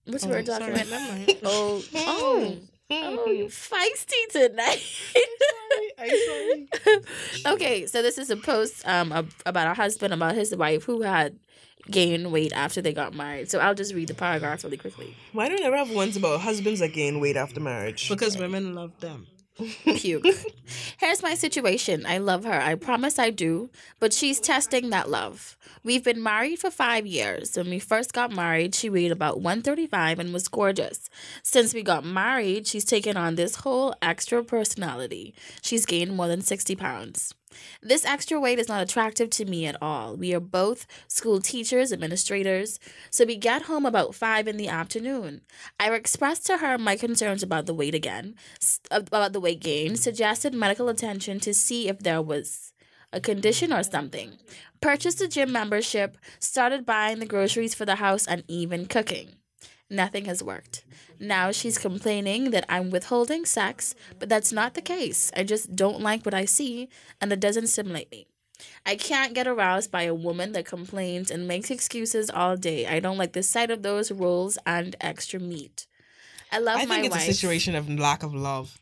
Speaker 1: what's
Speaker 3: Oh,
Speaker 1: word
Speaker 3: sorry,
Speaker 1: document
Speaker 3: never mind.
Speaker 1: oh oh oh you feisty tonight
Speaker 3: I'm sorry.
Speaker 1: okay so this is a post um ab- about a husband about his wife who had gained weight after they got married so i'll just read the paragraph really quickly
Speaker 2: Why do I never have ones about husbands that gain weight after marriage?
Speaker 3: Because women love them.
Speaker 1: puke. Here's my situation. I love her. I promise I do. But she's testing that love. We've been married for five years. When we first got married, she weighed about 135 and was gorgeous. Since we got married, she's taken on this whole extra personality. She's gained more than 60 pounds. This extra weight is not attractive to me at all. We are both school teachers, administrators, so we get home about 5 in the afternoon. I expressed to her my concerns about the weight again, about the weight gain, suggested medical attention to see if there was a condition or something. Purchased a gym membership, started buying the groceries for the house, and even cooking. Nothing has worked. Now she's complaining that I'm withholding sex, but that's not the case. I just don't like what I see, and it doesn't stimulate me. I can't get aroused by a woman that complains and makes excuses all day. I don't like the sight of those rolls and extra meat. I love
Speaker 2: I
Speaker 1: my
Speaker 2: think it's
Speaker 1: wife.
Speaker 2: a situation of lack of love.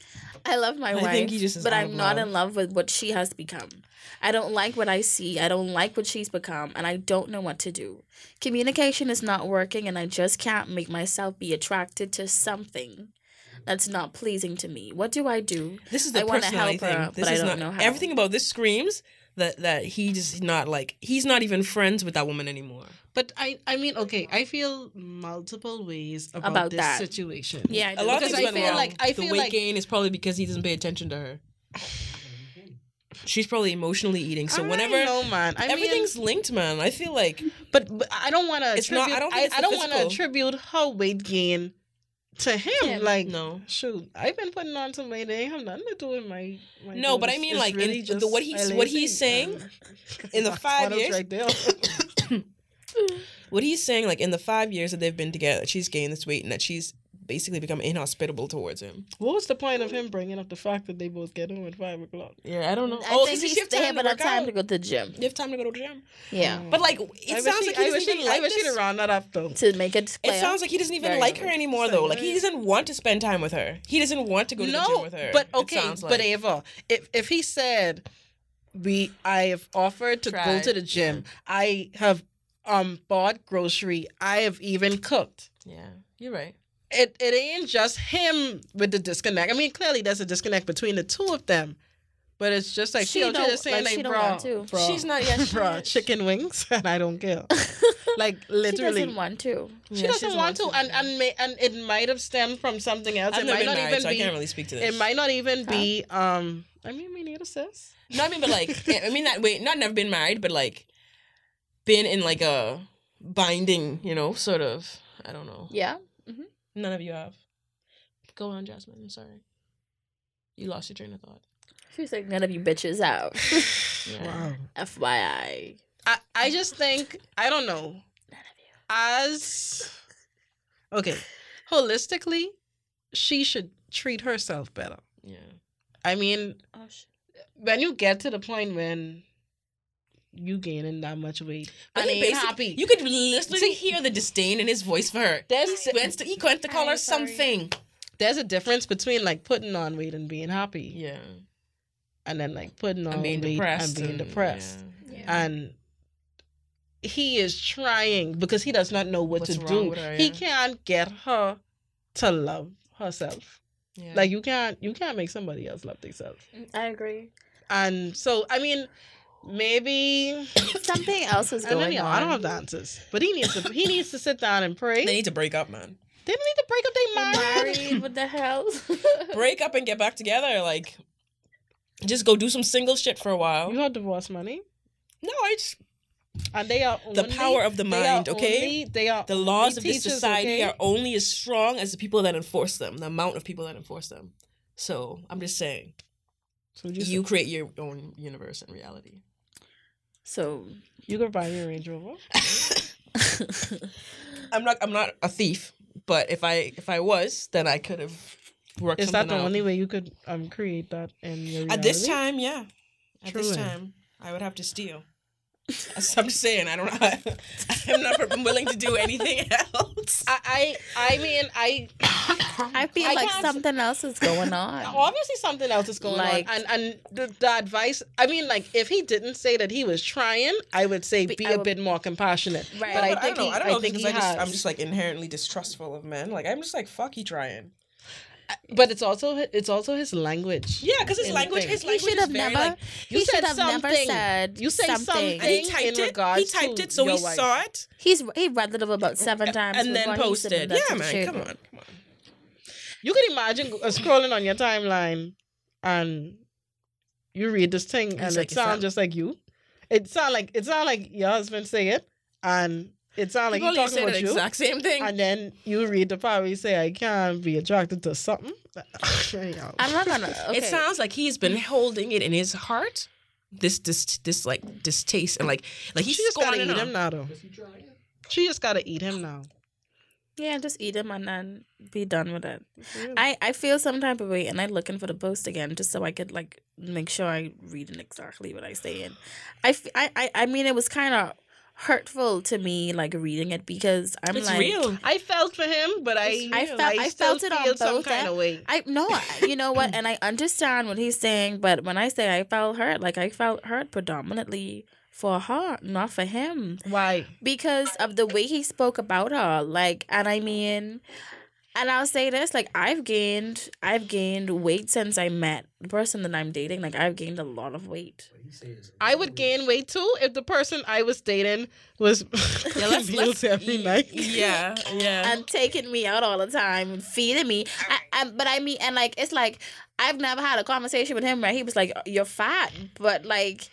Speaker 1: I love my
Speaker 2: I
Speaker 1: wife,
Speaker 2: think he just
Speaker 1: but I'm not
Speaker 2: love.
Speaker 1: in love with what she has become. I don't like what I see. I don't like what she's become, and I don't know what to do. Communication is not working, and I just can't make myself be attracted to something that's not pleasing to me. What do I do?
Speaker 2: This is the
Speaker 1: I wanna
Speaker 2: personality
Speaker 1: help her,
Speaker 2: thing. This
Speaker 1: but I
Speaker 2: is
Speaker 1: don't
Speaker 2: not
Speaker 1: know how.
Speaker 2: everything about this screams that that he just not like he's not even friends with that woman anymore.
Speaker 3: But I, I mean, okay, I feel multiple ways about,
Speaker 1: About
Speaker 3: this
Speaker 1: that.
Speaker 3: situation.
Speaker 1: Yeah, I
Speaker 2: A
Speaker 1: do.
Speaker 2: lot of
Speaker 3: Because
Speaker 2: things
Speaker 3: I
Speaker 2: went
Speaker 3: feel
Speaker 2: wrong.
Speaker 3: like- I
Speaker 2: the
Speaker 3: feel
Speaker 2: weight
Speaker 3: like-
Speaker 2: gain is probably because he doesn't pay attention to her. She's probably emotionally eating. So
Speaker 3: I
Speaker 2: whenever
Speaker 3: know, man, I
Speaker 2: everything's
Speaker 3: mean,
Speaker 2: linked, man. I feel like
Speaker 3: but, but I don't want to.
Speaker 2: It's not- I don't think it's
Speaker 3: I, don't want to attribute her weight gain to him.
Speaker 1: Him.
Speaker 3: Like,
Speaker 2: no.
Speaker 3: shoot, I've been putting on some weight. It ain't have nothing to do with my. my
Speaker 2: No, but I mean,
Speaker 3: It's
Speaker 2: like, in
Speaker 3: really
Speaker 2: the- what he's-
Speaker 3: I
Speaker 2: what he's saying
Speaker 3: Um,
Speaker 2: in the five years-
Speaker 3: right there.
Speaker 2: what he's saying, like in the five years that they've been together, she's gained this weight and that she's basically become inhospitable towards him.
Speaker 3: what was the point of him bringing up the fact that they both get home at five o'clock?
Speaker 2: Yeah, I don't know.
Speaker 1: I
Speaker 2: oh,
Speaker 1: think
Speaker 2: because
Speaker 1: he's,
Speaker 2: you have
Speaker 1: they
Speaker 2: time to
Speaker 1: enough time to go to the gym.
Speaker 2: You have time to go to the gym.
Speaker 1: Yeah,
Speaker 2: But like, it
Speaker 3: I
Speaker 2: sounds
Speaker 3: he-
Speaker 2: like he
Speaker 3: I
Speaker 2: doesn't even
Speaker 3: he,
Speaker 2: like
Speaker 3: I wish
Speaker 2: this.
Speaker 3: he'd round that up though.
Speaker 1: to make it
Speaker 2: It sounds like he doesn't even
Speaker 1: Very
Speaker 2: like her anymore,
Speaker 3: So
Speaker 2: though. Like he doesn't want to spend time with her. He doesn't want to go to the gym with her.
Speaker 3: but okay,
Speaker 2: sounds
Speaker 3: but. Ava, if if he said we, I have offered to go to the gym. I have um bought grocery. I have even cooked.
Speaker 2: yeah, you're right.
Speaker 3: It it ain't just him with the disconnect. I mean, clearly there's a disconnect between the two of them. But it's just like
Speaker 1: She
Speaker 3: she,
Speaker 1: don't-
Speaker 3: just saying
Speaker 1: like, she
Speaker 3: like,
Speaker 1: don't
Speaker 3: bro,
Speaker 1: want to.
Speaker 3: bro,
Speaker 2: She's not- yeah, she-
Speaker 3: bro, chicken wings, and I don't care. Like literally, she
Speaker 1: doesn't want to.
Speaker 3: she
Speaker 2: Yeah,
Speaker 3: doesn't want to, and and may, and it might have stemmed from something else.
Speaker 2: I've
Speaker 3: it
Speaker 2: never
Speaker 3: might
Speaker 2: been
Speaker 3: not
Speaker 2: married,
Speaker 3: even
Speaker 2: so I
Speaker 3: be.
Speaker 2: can't really speak to this.
Speaker 3: It might not even be. Um, I mean, me neither, sis.
Speaker 2: No, I mean, but like, I mean that. Wait, not never been married, but like, been in like a binding, you know, sort of. I don't know.
Speaker 1: Yeah.
Speaker 2: None of you have. Go on, Jasmine. I'm sorry. You lost your train of thought.
Speaker 1: She's like, none of you bitches out.
Speaker 2: Yeah.
Speaker 3: Wow.
Speaker 1: FYI.
Speaker 3: I I just think I don't know.
Speaker 1: None of you.
Speaker 3: As okay, holistically, she should treat herself better.
Speaker 2: Yeah.
Speaker 3: I mean,
Speaker 1: Oh shit.
Speaker 3: when you get to the point when you gaining that much weight
Speaker 2: But
Speaker 3: and
Speaker 2: he
Speaker 3: ain't
Speaker 2: basic-
Speaker 3: happy,
Speaker 2: You could literally hear the disdain in his voice for her.
Speaker 3: There's-
Speaker 2: he went to, he went to call her
Speaker 1: I'm sorry.
Speaker 2: something.
Speaker 3: there's a difference between like putting on weight and being happy,
Speaker 2: Yeah.
Speaker 3: and then like putting on
Speaker 2: And being
Speaker 3: weight
Speaker 2: depressed.
Speaker 3: and being depressed.
Speaker 1: Yeah.
Speaker 3: and he is trying because he does not know what
Speaker 2: What's
Speaker 3: to
Speaker 2: wrong
Speaker 3: do.
Speaker 2: with her,
Speaker 3: He can't get her to love herself.
Speaker 2: Yeah. yeah.
Speaker 3: Like you can't you can't make somebody else love themselves.
Speaker 1: I agree.
Speaker 3: And so I mean, maybe
Speaker 1: Something else was
Speaker 3: I
Speaker 1: going
Speaker 3: know.
Speaker 1: on.
Speaker 3: I don't have the answers, but he needs to he needs to sit down and pray.
Speaker 2: They
Speaker 3: They
Speaker 2: need to break up, man.
Speaker 3: They don't need to break up their marriage.
Speaker 1: Married? What the hell?
Speaker 2: Break up and get back together. Like, just go do some single shit for a while.
Speaker 3: You got divorce money,
Speaker 2: No, I just
Speaker 3: and they are
Speaker 2: the
Speaker 3: only-
Speaker 2: power of the
Speaker 3: they
Speaker 2: mind. Okay,
Speaker 3: only- they are
Speaker 2: the laws
Speaker 3: only
Speaker 2: of this society
Speaker 3: okay?
Speaker 2: are only as strong as the people that enforce them. The amount of people that enforce them. So I'm just saying,
Speaker 3: So you
Speaker 2: you create your own universe and reality.
Speaker 1: So
Speaker 3: you could buy your Range Rover.
Speaker 2: I'm not. I'm not a thief, but if I if I was, then I could have worked.
Speaker 3: Is that the
Speaker 2: out.
Speaker 3: only way you could um create that in your reality?
Speaker 2: At this time, yeah. At this
Speaker 3: True.
Speaker 2: time, I would have to steal. That's- I'm just saying. I don't. know. I'm not willing to do anything else.
Speaker 3: I I, I mean I
Speaker 1: I feel
Speaker 3: I
Speaker 1: like something else is going on.
Speaker 3: obviously something else is going
Speaker 1: Like-
Speaker 3: on and and the, the advice i mean like if he didn't say that he was trying i would say
Speaker 1: Be-
Speaker 3: be,
Speaker 1: I
Speaker 3: a
Speaker 1: would-
Speaker 3: bit more compassionate
Speaker 1: Right.
Speaker 3: but
Speaker 2: No,
Speaker 3: i
Speaker 2: but
Speaker 3: think
Speaker 2: don't know.
Speaker 3: he,
Speaker 2: I don't know
Speaker 3: think
Speaker 2: because
Speaker 3: he
Speaker 2: I just,
Speaker 3: has
Speaker 2: I'm just like inherently distrustful of men. Like I'm just like fuck he trying.
Speaker 3: But it's also it's also his language
Speaker 2: Yeah, because his language,
Speaker 3: thing.
Speaker 2: his
Speaker 1: He
Speaker 2: language
Speaker 1: should
Speaker 2: is
Speaker 1: have
Speaker 2: very
Speaker 1: never.
Speaker 2: like.
Speaker 3: You
Speaker 1: he
Speaker 3: said
Speaker 1: should have never
Speaker 3: something.
Speaker 1: said.
Speaker 3: You say something.
Speaker 2: And he
Speaker 3: in
Speaker 2: typed it. He typed it, so we
Speaker 3: wife.
Speaker 2: saw it,
Speaker 1: He's he read it about seven times
Speaker 2: and then
Speaker 1: before he submitted
Speaker 2: posted. Yeah, man,
Speaker 1: shade
Speaker 2: come on, come on.
Speaker 3: you can imagine uh, scrolling on your timeline and you read this thing and
Speaker 2: It's
Speaker 3: it
Speaker 2: like,
Speaker 3: sounds just like you it sound like it sound like your husband say it and it sound like
Speaker 2: People
Speaker 3: he
Speaker 2: only
Speaker 3: talking about
Speaker 2: the
Speaker 3: you
Speaker 2: exact same thing.
Speaker 3: and then you read the part where you say I can't be attracted to something.
Speaker 1: I'm not gonna. Okay.
Speaker 2: It sounds like he's been holding it in his heart. This, this, this, like distaste, and like, like he's
Speaker 3: she just gotta eat
Speaker 2: and
Speaker 3: him now though.
Speaker 5: Is he?
Speaker 3: She just gotta eat him now.
Speaker 1: Yeah, just eat him and then be done with it. I, I feel some type of way and I'm looking for the post again just so I could like make sure I read it exactly what I say. And I, f- I, I, I mean, it was kind of hurtful to me like reading it because I'm
Speaker 2: It's
Speaker 1: like,
Speaker 2: real.
Speaker 3: I felt for him, but I
Speaker 1: I felt- I
Speaker 3: still
Speaker 1: felt it on
Speaker 3: feel some
Speaker 1: both
Speaker 3: kind of way.
Speaker 1: I no, I- you know what, and I understand what he's saying, but when I say I felt hurt, like I felt hurt predominantly for her, not for him.
Speaker 3: Why?
Speaker 1: because of the way he spoke about her like and i mean and i'll say this like i've gained i've gained weight since i met the person that i'm dating. Like i've gained a lot of weight.
Speaker 5: What he say is-
Speaker 3: I would gain weight too if the person I was dating was
Speaker 2: Yeah, let's, let's
Speaker 3: every night.
Speaker 2: Yeah, yeah.
Speaker 1: and taking me out all the time and feeding me. I, I, but i mean and like it's like i've never had a conversation with him where he was like you're fat but like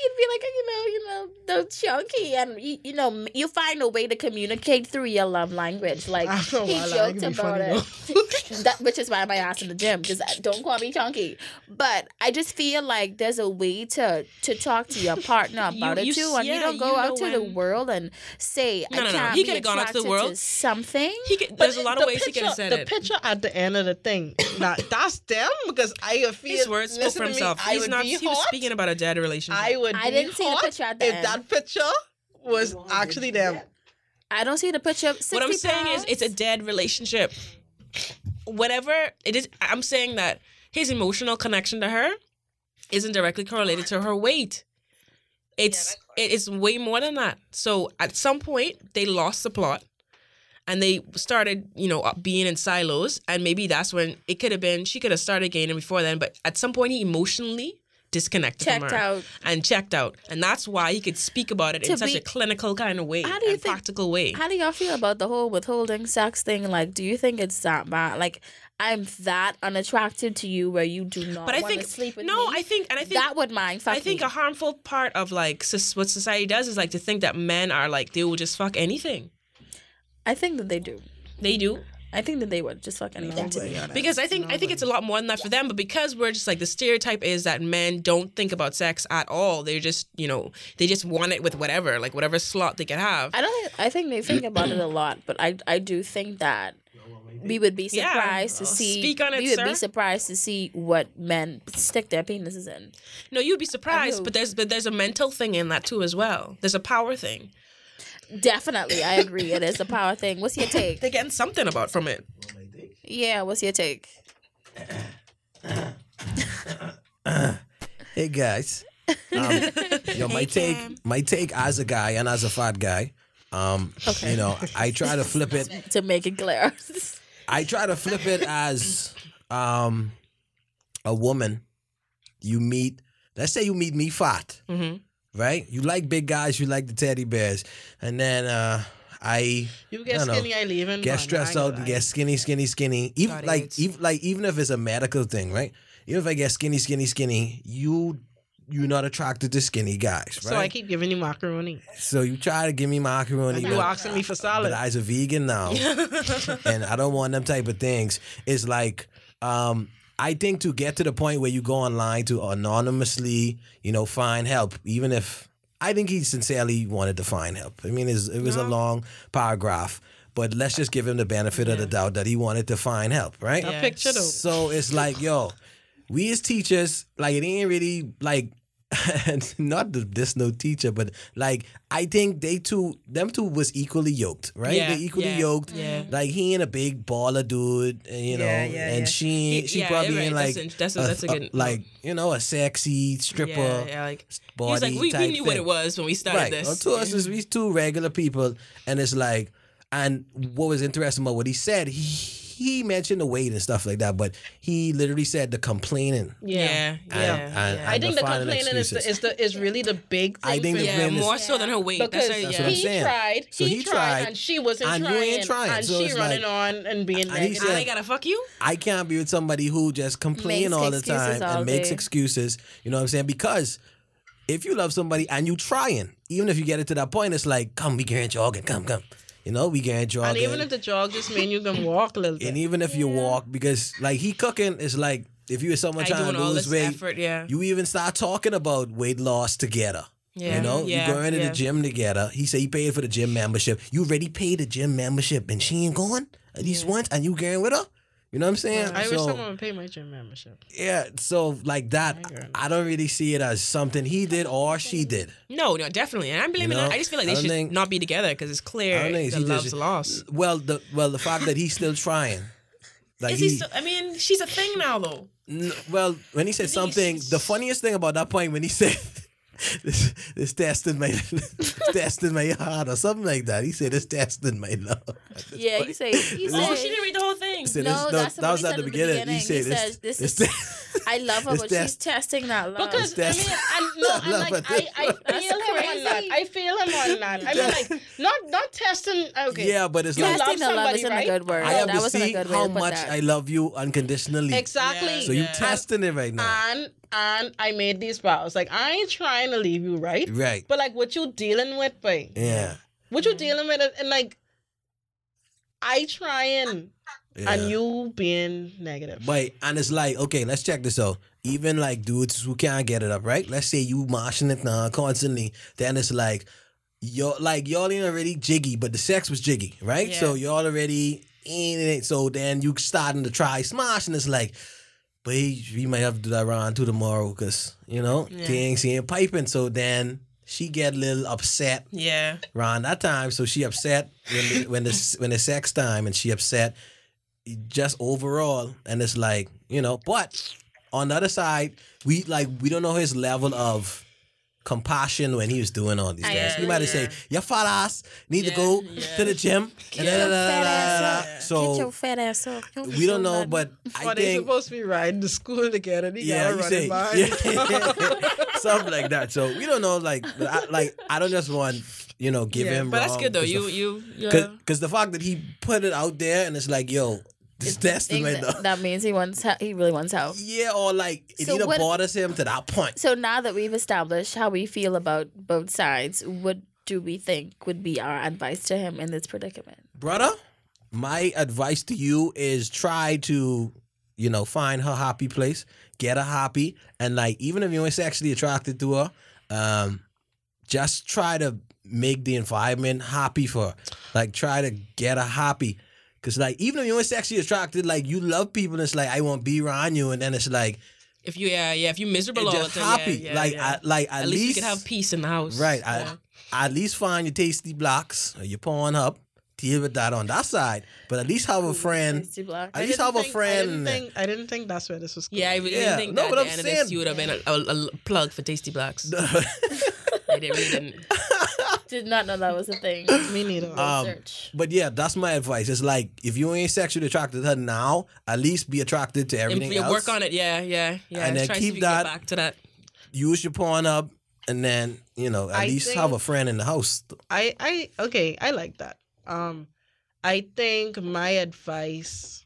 Speaker 1: he'd be like you know you know the chunky and you, you know you find a way to communicate through your love language like
Speaker 3: I don't know
Speaker 1: he joked
Speaker 3: be
Speaker 1: about it that, which is why my ass in the gym because uh, don't call me chunky but i just feel like there's a way to to talk to your partner about
Speaker 2: you
Speaker 1: it too and you
Speaker 2: yeah,
Speaker 1: don't go
Speaker 2: you
Speaker 1: out to the world and say
Speaker 2: No,
Speaker 1: i
Speaker 2: no, no.
Speaker 1: can't
Speaker 2: He
Speaker 1: be
Speaker 2: gone out to the world.
Speaker 1: to something
Speaker 2: he could, there's a lot of
Speaker 3: the
Speaker 2: ways he could have
Speaker 3: picture-
Speaker 2: said
Speaker 3: the
Speaker 2: it.
Speaker 3: picture at the end of the thing. Now that's them because I feel
Speaker 2: His words spoke for
Speaker 3: me,
Speaker 2: himself. He's not. He was speaking about a dead relationship.
Speaker 3: I would.
Speaker 1: I
Speaker 3: be
Speaker 1: didn't see the picture at the
Speaker 3: if
Speaker 1: end.
Speaker 3: that picture was
Speaker 5: You know how
Speaker 3: actually
Speaker 5: big
Speaker 3: them.
Speaker 1: i don't see the picture 60
Speaker 2: what I'm saying is, it's a dead relationship. Whatever it is, I'm saying that his emotional connection to her isn't directly correlated to her weight. It's
Speaker 4: that's
Speaker 2: it is way more than that. So at some point they lost the plot, and they started you know being in silos, and maybe that's when it could have been she could have started gaining before then, but at some point he emotionally disconnected
Speaker 1: checked
Speaker 2: from her
Speaker 1: out
Speaker 2: and checked out, and that's why he could speak about it in
Speaker 1: To
Speaker 2: such
Speaker 1: be-
Speaker 2: a clinical kind of way,
Speaker 1: How do you
Speaker 2: and
Speaker 1: think-
Speaker 2: practical way.
Speaker 1: How do y'all feel about the whole withholding sex thing? Like, do you think it's that bad? Like, I'm that unattractive to you where you do not
Speaker 2: but I
Speaker 1: want
Speaker 2: think
Speaker 1: to sleep with
Speaker 2: no,
Speaker 1: me?
Speaker 2: I think and I think
Speaker 1: that would mind
Speaker 2: I think
Speaker 1: me.
Speaker 2: a harmful part of like what society does is like to think that men are like they will just fuck anything.
Speaker 1: I think that they do.
Speaker 2: They do
Speaker 1: I think that they would just fuck anything. to be honest.
Speaker 2: because I think I think it's a lot more than that for them. But because we're just like the stereotype is that men don't think about sex at all. They're just you know they just want it with whatever like whatever slot they can have.
Speaker 1: I don't. Think, I think they think about it a lot, but I I do think that we would be
Speaker 2: Yeah.
Speaker 1: surprised to
Speaker 2: Uh,
Speaker 1: see.
Speaker 2: speak on it,
Speaker 1: we would
Speaker 2: sir.
Speaker 1: be surprised to see what men stick their penises in.
Speaker 2: No, you'd be surprised, but there's but there's a mental thing in that too as well. There's a power thing.
Speaker 1: Definitely, I agree. It is a power thing. What's your take?
Speaker 2: They're getting something about from it.
Speaker 5: What my dick?
Speaker 1: Yeah, what's your take?
Speaker 6: Hey guys, um, yo, my
Speaker 2: Hey,
Speaker 6: take,
Speaker 2: Cam.
Speaker 6: my take as a guy and as a fat guy, um,
Speaker 1: Okay.
Speaker 6: you know, I try to flip it.
Speaker 1: To make it clear.
Speaker 6: I try to flip it as um, a woman. You meet, let's say you meet me fat,
Speaker 2: hmm
Speaker 6: right? You like big guys, you like the teddy bears, and then uh, I
Speaker 3: You get
Speaker 6: I don't know.
Speaker 3: skinny, I leave in.
Speaker 6: get stressed out and get skinny, skinny, skinny. Even
Speaker 2: Body
Speaker 6: like
Speaker 2: aids.
Speaker 6: even like even if it's a medical thing, right? Even if I get skinny, skinny, skinny, you you're not attracted to skinny guys, right?
Speaker 3: So I keep giving you macaroni.
Speaker 6: So you try to give me macaroni,
Speaker 3: you
Speaker 6: but,
Speaker 3: asking me for salad.
Speaker 6: but
Speaker 3: salad.
Speaker 6: I's a vegan now, and I don't want them type of things. It's like um, I think to get to the point where you go online to anonymously, you know, find help, even if I think he sincerely wanted to find help. I mean, it's, it was a long paragraph, but let's just give him the benefit of the doubt that he wanted to find help, right?
Speaker 3: A
Speaker 2: Yeah.
Speaker 3: picture though.
Speaker 6: So it's like, yo, we as teachers, like it ain't really like not the, this no teacher, but like I think they two, them two was equally yoked, right?
Speaker 2: Yeah,
Speaker 6: they equally
Speaker 2: yeah,
Speaker 6: yoked.
Speaker 2: yeah.
Speaker 6: Like he ain't a big baller dude, and, you know,
Speaker 2: Yeah,
Speaker 6: and she
Speaker 2: He-
Speaker 6: she probably ain't
Speaker 2: right.
Speaker 6: like
Speaker 2: That's a- that's a- that's a good-
Speaker 6: like you know a sexy stripper
Speaker 2: Yeah, like
Speaker 6: body
Speaker 2: he's like we, we knew what it was when we started
Speaker 6: Right.
Speaker 2: this.
Speaker 6: Well, to us, is we two regular people, and it's like, and what was interesting about what he said, he, he mentioned the weight and stuff like that, but he literally said the complaining.
Speaker 2: yeah, yeah,
Speaker 6: And-
Speaker 2: yeah.
Speaker 6: and-
Speaker 2: yeah.
Speaker 3: I think the
Speaker 6: finding
Speaker 3: complaining is the, is the is really the big thing.
Speaker 6: I think
Speaker 3: for
Speaker 2: yeah,
Speaker 3: him.
Speaker 6: complaining is-
Speaker 2: more so than her weight.
Speaker 3: because
Speaker 2: That's,
Speaker 6: That's
Speaker 2: yeah.
Speaker 6: what I'm
Speaker 3: he
Speaker 6: saying.
Speaker 3: tried,
Speaker 6: So
Speaker 3: he,
Speaker 6: he
Speaker 3: tried,
Speaker 6: tried,
Speaker 3: and she wasn't
Speaker 6: and you
Speaker 3: trying,
Speaker 6: ain't trying.
Speaker 3: and
Speaker 6: So
Speaker 3: she running
Speaker 6: like-
Speaker 3: on and being
Speaker 6: And he
Speaker 3: negative.
Speaker 6: said-
Speaker 2: I gotta fuck you.
Speaker 6: I can't be with somebody who just
Speaker 1: complains
Speaker 6: all the time
Speaker 1: all
Speaker 6: and makes excuses. You know what I'm saying? Because if you love somebody and you trying, even if you get it to that point, it's like, come, we can jogging, come, come. You know, we can jogging.
Speaker 3: and even if the jog just mean you can walk a little bit.
Speaker 6: And even if you walk, because like he cooking is like if you were someone
Speaker 2: I
Speaker 6: trying to lose weight,
Speaker 2: effort. Yeah,
Speaker 6: you even start talking about weight loss together.
Speaker 2: yeah.
Speaker 6: You know,
Speaker 2: yeah,
Speaker 6: you going to
Speaker 2: yeah.
Speaker 6: the gym together. He said he paid for the gym membership. You already paid the gym membership, and she ain't going at least once, and you going with her. You know what I'm saying?
Speaker 3: I wish someone would pay my gym membership.
Speaker 6: yeah, so like that,
Speaker 3: I.
Speaker 6: I don't really see it as something he did or she did.
Speaker 2: No, no, definitely. And I'm blaming
Speaker 6: know,
Speaker 2: her. I just feel like they should
Speaker 6: think-
Speaker 2: not be together because it's clear the
Speaker 6: he
Speaker 2: love's
Speaker 6: just-
Speaker 2: lost.
Speaker 6: Well, the well the fact that he's still trying, like
Speaker 2: Is he still, I mean, she's a thing now, though.
Speaker 6: N- Well, when he said something, the funniest thing about that point when he said this, this testing my this testing my heart or something like that. He said it's testing my love.
Speaker 1: Yeah, you say. He
Speaker 2: Oh,
Speaker 1: said,
Speaker 2: she didn't read the whole thing.
Speaker 6: Said,
Speaker 1: No,
Speaker 6: this-
Speaker 1: that's
Speaker 6: that was at the
Speaker 1: at the
Speaker 6: beginning. He said,
Speaker 1: He
Speaker 6: this,
Speaker 1: says, this
Speaker 6: this,
Speaker 1: is- I love her, but she's testing that love.
Speaker 3: Because I
Speaker 6: that's-
Speaker 3: mean, and, no, and
Speaker 6: love
Speaker 3: like
Speaker 6: it.
Speaker 3: I, I feel him on
Speaker 1: crazy.
Speaker 3: that. I feel him on that. I mean, like not not testing. Okay,
Speaker 6: yeah, but it's
Speaker 3: You
Speaker 6: like
Speaker 3: love
Speaker 1: testing the love
Speaker 3: somebody,
Speaker 1: isn't
Speaker 3: right?
Speaker 1: a good word.
Speaker 6: I have
Speaker 1: that
Speaker 6: to see how much. I love you unconditionally.
Speaker 3: exactly.
Speaker 6: So you
Speaker 2: Yeah.
Speaker 6: testing it right now,
Speaker 3: And and I made these vows. Like I ain't trying to leave you, right?
Speaker 6: right?
Speaker 3: But like what you dealing with, babe?
Speaker 6: Yeah,
Speaker 3: What you dealing with, and like I trying,
Speaker 6: yeah.
Speaker 3: and you being negative.
Speaker 6: But and it's like, okay, let's check this out. Even like dudes who can't get it up, right? Let's say you marching it now constantly, then it's like you're like y'all ain't already jiggy, but the sex was jiggy, right?
Speaker 2: Yeah.
Speaker 6: So y'all already in it. So then you starting to try smash, and it's like, but we might have to do that round two tomorrow because you know
Speaker 2: Yeah.
Speaker 6: ain't piping. So then she get a little upset
Speaker 2: Yeah.
Speaker 6: around that time. So she upset when the, when the when the sex time, and she upset just overall. And it's like you know, but on the other side, we like we don't know his level of compassion when he was doing all these
Speaker 1: I
Speaker 6: things. He might have said, "Your fat ass need to go
Speaker 2: yeah.
Speaker 6: to the gym."
Speaker 1: Get uh, your fat ass up. Get your
Speaker 6: So
Speaker 1: fat ass up.
Speaker 6: we don't know, but I
Speaker 3: Or they
Speaker 6: think
Speaker 3: supposed to be riding to school together. They
Speaker 6: yeah,
Speaker 3: gotta run by.
Speaker 6: yeah, something like that. So we don't know, like, I, like I don't just want you know give
Speaker 2: yeah.
Speaker 6: him.
Speaker 2: But that's good though. You
Speaker 6: the
Speaker 2: you yeah.
Speaker 6: Because the fact that he put it out there and it's like, yo,
Speaker 1: Think
Speaker 6: right
Speaker 1: that, that means he wants. Help. He really wants help.
Speaker 6: Yeah, or like it
Speaker 1: So
Speaker 6: either
Speaker 1: what-
Speaker 6: bothers him to that point.
Speaker 1: So now that we've established how we feel about both sides, what do we think would be our advice to him in this predicament?
Speaker 6: Brother, my advice to you is try to, you know, find her happy place, get her happy, and like even if you ain't sexually attracted to her, um, just try to make the environment happy for her. Like try to get her happy. Cause like even if you ain't sexually attracted, like you love people, and it's like I want to be around you, and then it's like
Speaker 2: If you yeah yeah if you miserable all the time,
Speaker 6: happy.
Speaker 2: yeah, yeah,
Speaker 6: like
Speaker 2: yeah.
Speaker 6: I, like at,
Speaker 2: at least, you can have peace in the house.
Speaker 6: Right.
Speaker 2: Yeah.
Speaker 6: I, at least find your tasty blocks or your porn up. Deal with that on that side. But at least have a friend.
Speaker 1: Tasty block.
Speaker 6: At
Speaker 3: I
Speaker 6: least
Speaker 3: didn't
Speaker 6: have a
Speaker 3: think-
Speaker 6: friend.
Speaker 3: I didn't think. I didn't think that's where this was. Going.
Speaker 2: Yeah, I really
Speaker 6: Yeah.
Speaker 2: didn't think
Speaker 6: No,
Speaker 2: that
Speaker 6: but
Speaker 2: at
Speaker 6: I'm
Speaker 2: the end of
Speaker 6: saying-
Speaker 2: this you would have been a, a, a plug for Tasty Blacks. I did, really didn't.
Speaker 1: Did not know that was a thing.
Speaker 3: Me neither.
Speaker 6: Um,
Speaker 1: Research.
Speaker 6: but yeah, that's my advice. It's like if you ain't sexually attracted to her now, at least be attracted to everything
Speaker 2: you
Speaker 6: else.
Speaker 2: work on it, yeah, yeah, yeah.
Speaker 6: And then
Speaker 2: Try to
Speaker 6: keep
Speaker 2: if you can get
Speaker 6: that-
Speaker 2: back to that.
Speaker 6: Use your porn up and then you know at
Speaker 3: I
Speaker 6: least have a friend in the house.
Speaker 3: I I okay, I like that. Um I think my advice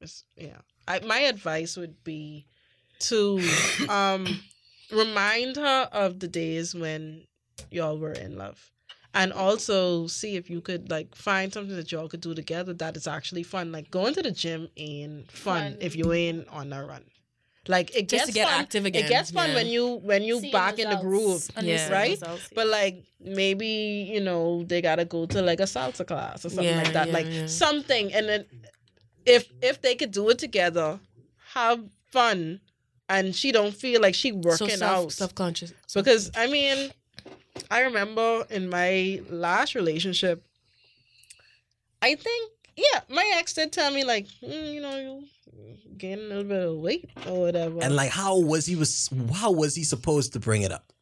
Speaker 3: is yeah. I my advice would be to um remind her of the days when y'all were in love. And also see if you could like find something that y'all could do together that is actually fun. Like going to the gym ain't fun,
Speaker 1: Fun.
Speaker 3: if you ain't on a run. Like it
Speaker 2: Just
Speaker 3: gets
Speaker 2: to get
Speaker 3: fun.
Speaker 2: active again.
Speaker 3: It gets fun
Speaker 2: yeah.
Speaker 3: when you when you
Speaker 1: Seeing
Speaker 3: back in the groove.
Speaker 1: results, and you
Speaker 2: Yeah.
Speaker 3: Right?
Speaker 1: results,
Speaker 3: But like maybe you know they gotta go to like a salsa class or something
Speaker 2: Yeah,
Speaker 3: like that,
Speaker 2: yeah,
Speaker 3: like
Speaker 2: yeah.
Speaker 3: something. And then if if they could do it together, have fun, and she don't feel like she working
Speaker 2: so self,
Speaker 3: out.
Speaker 2: self-conscious.
Speaker 3: because I mean, I remember in my last relationship, I think yeah, my ex did tell me like mm, you know you gain a little bit of weight or whatever.
Speaker 6: And like, how was he was how was he supposed to bring it up?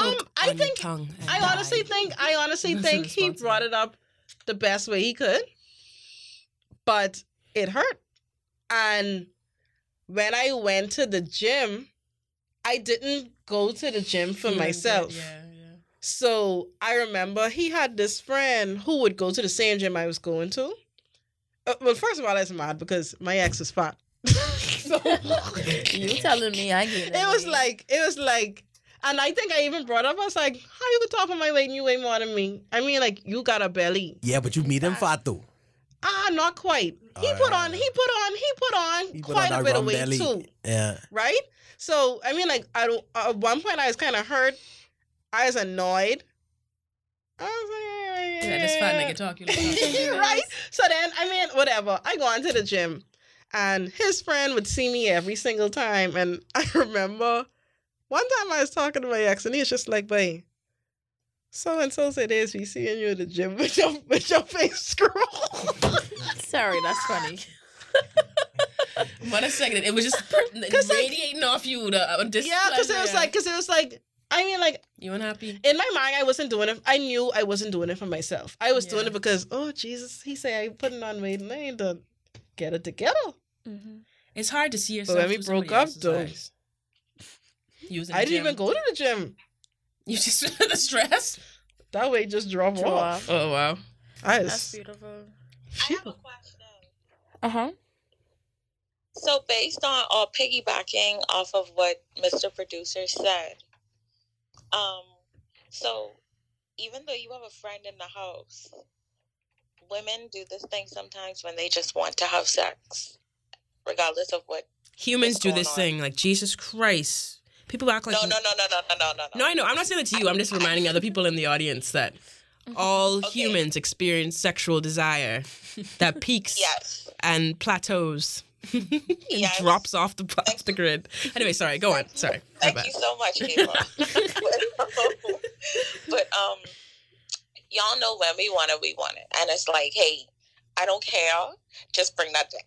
Speaker 3: Um, I think-
Speaker 2: tongue and
Speaker 3: I honestly
Speaker 2: die.
Speaker 3: think I honestly think he brought it up the best way he could. But it hurt. And when I went to the gym, I didn't go to the gym for
Speaker 2: Feeling
Speaker 3: myself.
Speaker 2: Yeah, yeah.
Speaker 3: So I remember he had this friend who would go to the same gym I was going to. Uh, well, first of all, that's mad because my ex was fat. so
Speaker 1: you telling me I get it?
Speaker 3: it was like it was like and I think I even brought up I was like, how you could talk on my weight and you weigh more than me? I mean like you got a belly.
Speaker 6: Yeah, but you meet him fat though.
Speaker 3: Ah, not quite. He put on he put on he put on
Speaker 6: He put
Speaker 3: quite
Speaker 6: on
Speaker 3: a bit of weight
Speaker 6: belly.
Speaker 3: too.
Speaker 6: Yeah.
Speaker 3: Right? So I mean like I don't at one point I was kinda hurt. I was annoyed. I was like,
Speaker 2: Yeah, this fat nigga talk you like
Speaker 3: right? So then, I mean, whatever. I go on to the gym, and his friend would see me every single time. And I remember one time I was talking to my ex, and he's just like, "Boy, so and so said this. We seeing you at the gym with your with your face scroll."
Speaker 1: Sorry, that's funny.
Speaker 2: What a second. It was just
Speaker 3: like-
Speaker 2: radiating off you. The uh,
Speaker 3: yeah, because it was like, because it was like, I mean, like
Speaker 2: You unhappy?
Speaker 3: in my mind, I wasn't doing it. I knew I wasn't doing it for myself. I was doing it because, oh Jesus, he say I putting on weight, and I ain't done. Get it together.
Speaker 1: Mm-hmm.
Speaker 2: It's hard to see yourself.
Speaker 3: when we broke up, though,
Speaker 2: was in
Speaker 3: I didn't even go to the gym.
Speaker 2: You just the stress.
Speaker 3: That way, just drop
Speaker 1: Draw
Speaker 3: off.
Speaker 1: off.
Speaker 2: Oh wow.
Speaker 3: I
Speaker 1: That's
Speaker 3: was,
Speaker 1: beautiful.
Speaker 4: I have a question.
Speaker 1: Uh huh.
Speaker 4: So, based on or piggybacking off of what Mr. Producer said, um, so even though you have a friend in the house, women do this thing sometimes when they just want to have sex, regardless of what.
Speaker 2: Humans
Speaker 4: What's
Speaker 2: do this
Speaker 4: on?
Speaker 2: thing like Jesus Christ. People act like
Speaker 4: No, no, no, no, no, no, no, no.
Speaker 2: No, I know. I'm not saying that to you. I'm just reminding other people in the audience that all
Speaker 4: Okay.
Speaker 2: humans experience sexual desire that peaks
Speaker 4: Yes.
Speaker 2: and plateaus
Speaker 4: Yes.
Speaker 2: drops off the off the grid. Anyway, sorry. Go on. Sorry.
Speaker 4: Thank you so much, but, but um, y'all know when we want it, we want it, and it's like, hey, I don't care, just bring that dick.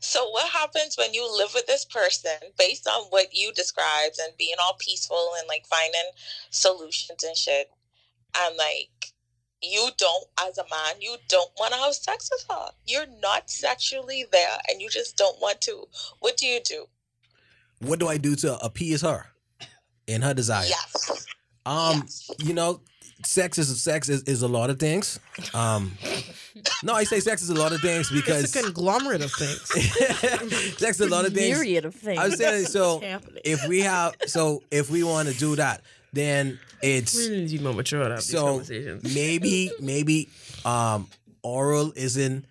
Speaker 4: So what happens when you live with this person based on what you described and being all peaceful and like finding solutions and shit, and like you don't, as a man, you don't want to have sex with her. You're not sexually there, and you just don't want to. What do you do?
Speaker 6: What do I do to appease her in her desire?
Speaker 4: Yes.
Speaker 6: Um,
Speaker 4: yes.
Speaker 6: you know, sex is sex is, is a lot of things. Um, no, I say sex is a lot of things because
Speaker 3: it's a conglomerate of things.
Speaker 6: sex is a lot of things.
Speaker 1: Myriad of things.
Speaker 6: I was saying so. If we have so if we want to do that, then it's
Speaker 2: We need to be mature about these
Speaker 6: So,
Speaker 2: conversations.
Speaker 6: maybe maybe um oral isn't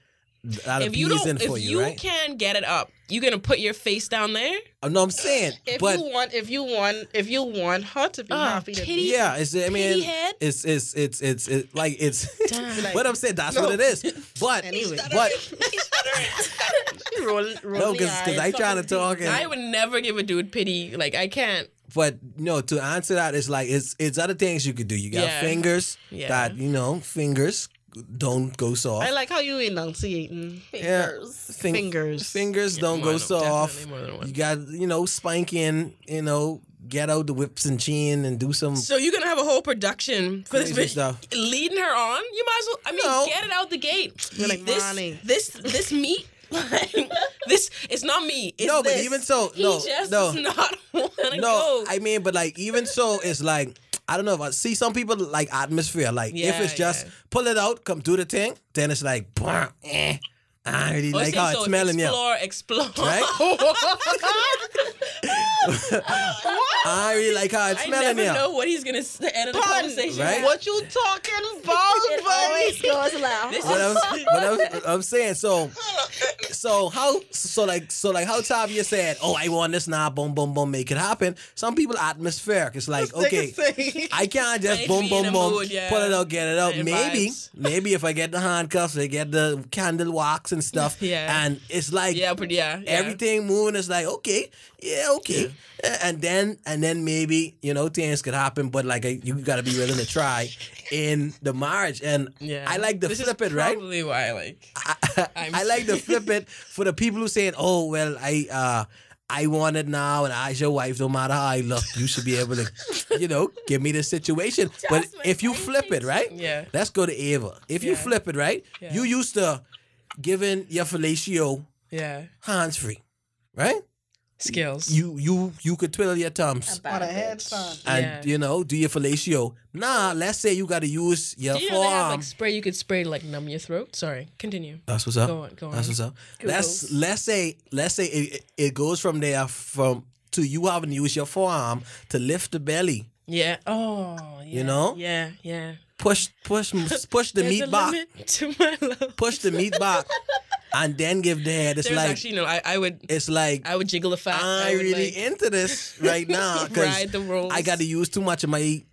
Speaker 6: that
Speaker 2: If you
Speaker 6: appeasing
Speaker 2: don't,
Speaker 6: for
Speaker 2: if
Speaker 6: you,
Speaker 2: you
Speaker 6: right?
Speaker 2: can get it up, you gonna put your face down there.
Speaker 6: Uh, no, I'm saying,
Speaker 3: If
Speaker 6: but
Speaker 3: you want, if you want, if you want her to be
Speaker 2: Oh,
Speaker 3: happy, to be,
Speaker 6: yeah, it's I mean,
Speaker 2: head?
Speaker 6: it's it's it's it's it's like it's.
Speaker 2: Damn.
Speaker 6: but I'm saying that's
Speaker 3: No.
Speaker 6: what it is. But
Speaker 3: Anyway.
Speaker 6: but
Speaker 3: roll, roll
Speaker 6: no, because I trying to
Speaker 3: fucking
Speaker 6: talk
Speaker 2: I would never give a dude pity. Like I can't.
Speaker 6: But no to answer that it's like it's it's other things you could do. You got
Speaker 2: Yeah.
Speaker 6: fingers
Speaker 2: Yeah.
Speaker 6: that you know fingers don't go soft.
Speaker 3: I like how you enunciating mm.
Speaker 6: Yeah.
Speaker 1: Fingers.
Speaker 6: Fing-
Speaker 3: fingers.
Speaker 6: Fingers don't go
Speaker 2: than-
Speaker 6: soft.
Speaker 2: definitely more than one.
Speaker 6: You got you know spanking. You know get out the whips and chin and do some
Speaker 2: So you're gonna have a whole production for this
Speaker 6: crazy
Speaker 2: bitch
Speaker 6: stuff.
Speaker 2: leading her on. You might as well. I mean,
Speaker 6: No.
Speaker 2: get it out the gate.
Speaker 3: You're like,
Speaker 2: this,
Speaker 3: "Mommy."
Speaker 2: this, this meat. Like, this it's not me. It's
Speaker 6: No, but
Speaker 2: this.
Speaker 6: even so,
Speaker 2: he
Speaker 6: no,
Speaker 2: just
Speaker 6: no.
Speaker 2: not
Speaker 6: no,
Speaker 2: go.
Speaker 6: I mean, but like even so, it's like I don't know. If I see some people like atmosphere. Like if it's just
Speaker 2: yeah.
Speaker 6: pull it out, come do the thing, then it's like, "Bah, eh, I really
Speaker 2: Oh,
Speaker 6: like
Speaker 2: see,
Speaker 6: how it's
Speaker 2: so
Speaker 6: smelling. Yeah,
Speaker 2: explore, explore.
Speaker 6: right. I really like how it's
Speaker 2: I
Speaker 6: smelling.
Speaker 2: never
Speaker 6: Yeah,
Speaker 2: know what he's gonna s- end of the
Speaker 3: Pun,
Speaker 2: conversation.
Speaker 6: Right?
Speaker 3: What you talking about,
Speaker 1: It always goes loud.
Speaker 2: This
Speaker 6: what
Speaker 2: is-
Speaker 6: I'm, what I'm, I'm saying. So, so how, so like, so like how Tavia said, "Oh, I want this now, boom, boom, boom, make it happen." Some people atmospheric. It's like, okay, I can't just boom, boom, boom,
Speaker 2: mood, yeah.
Speaker 6: pull it out, get it out.
Speaker 2: And
Speaker 6: Maybe,
Speaker 2: vibes.
Speaker 6: maybe if I get the handcuffs, I get the candle wax and stuff,
Speaker 2: Yeah.
Speaker 6: and it's like
Speaker 2: yeah, but yeah, yeah.
Speaker 6: everything moving. is like okay, yeah, okay, and then and then maybe you know things could happen, but like you got to be willing to try in the marriage. And
Speaker 2: Yeah.
Speaker 6: I like the
Speaker 2: this
Speaker 6: flip
Speaker 2: is
Speaker 6: it, right?
Speaker 2: Probably why I like.
Speaker 6: I,
Speaker 2: I'm
Speaker 6: like to flip it for the people who saying, "Oh well, I uh, I want it now, and I your wife. No matter how I look, you should be able to, you know, give me the situation." but if you flip it, right?
Speaker 2: Yeah.
Speaker 6: Let's go to Ava. If you flip it, right?
Speaker 2: Yeah.
Speaker 6: You used to giving your fellatio
Speaker 2: Yeah.
Speaker 6: hands free, right?
Speaker 2: Skills.
Speaker 6: You you you could twiddle your thumbs.
Speaker 3: On a headstand.
Speaker 6: And
Speaker 2: Yeah.
Speaker 6: you know, do your fellatio. Nah, let's say you got to use your
Speaker 2: Do you know they have like spray you could spray to like numb your throat? Sorry, continue.
Speaker 6: That's what's up.
Speaker 2: Go on, go on.
Speaker 6: That's what's up. Let's let's say let's say it, it goes from there from to you having to use your forearm to lift the belly,
Speaker 2: Yeah. Oh, yeah.
Speaker 6: know?
Speaker 2: Yeah, yeah.
Speaker 6: Push push push the
Speaker 2: There's
Speaker 6: meat
Speaker 2: a
Speaker 6: back,
Speaker 2: to my love.
Speaker 6: push the meat back, and then give the head. It's
Speaker 2: There's
Speaker 6: like
Speaker 2: actually no. I, I would.
Speaker 6: it's like
Speaker 2: I would jiggle the fat. I
Speaker 6: I'm really
Speaker 2: like,
Speaker 6: into this right now because
Speaker 2: ride the rolls.
Speaker 6: I got to use too much of my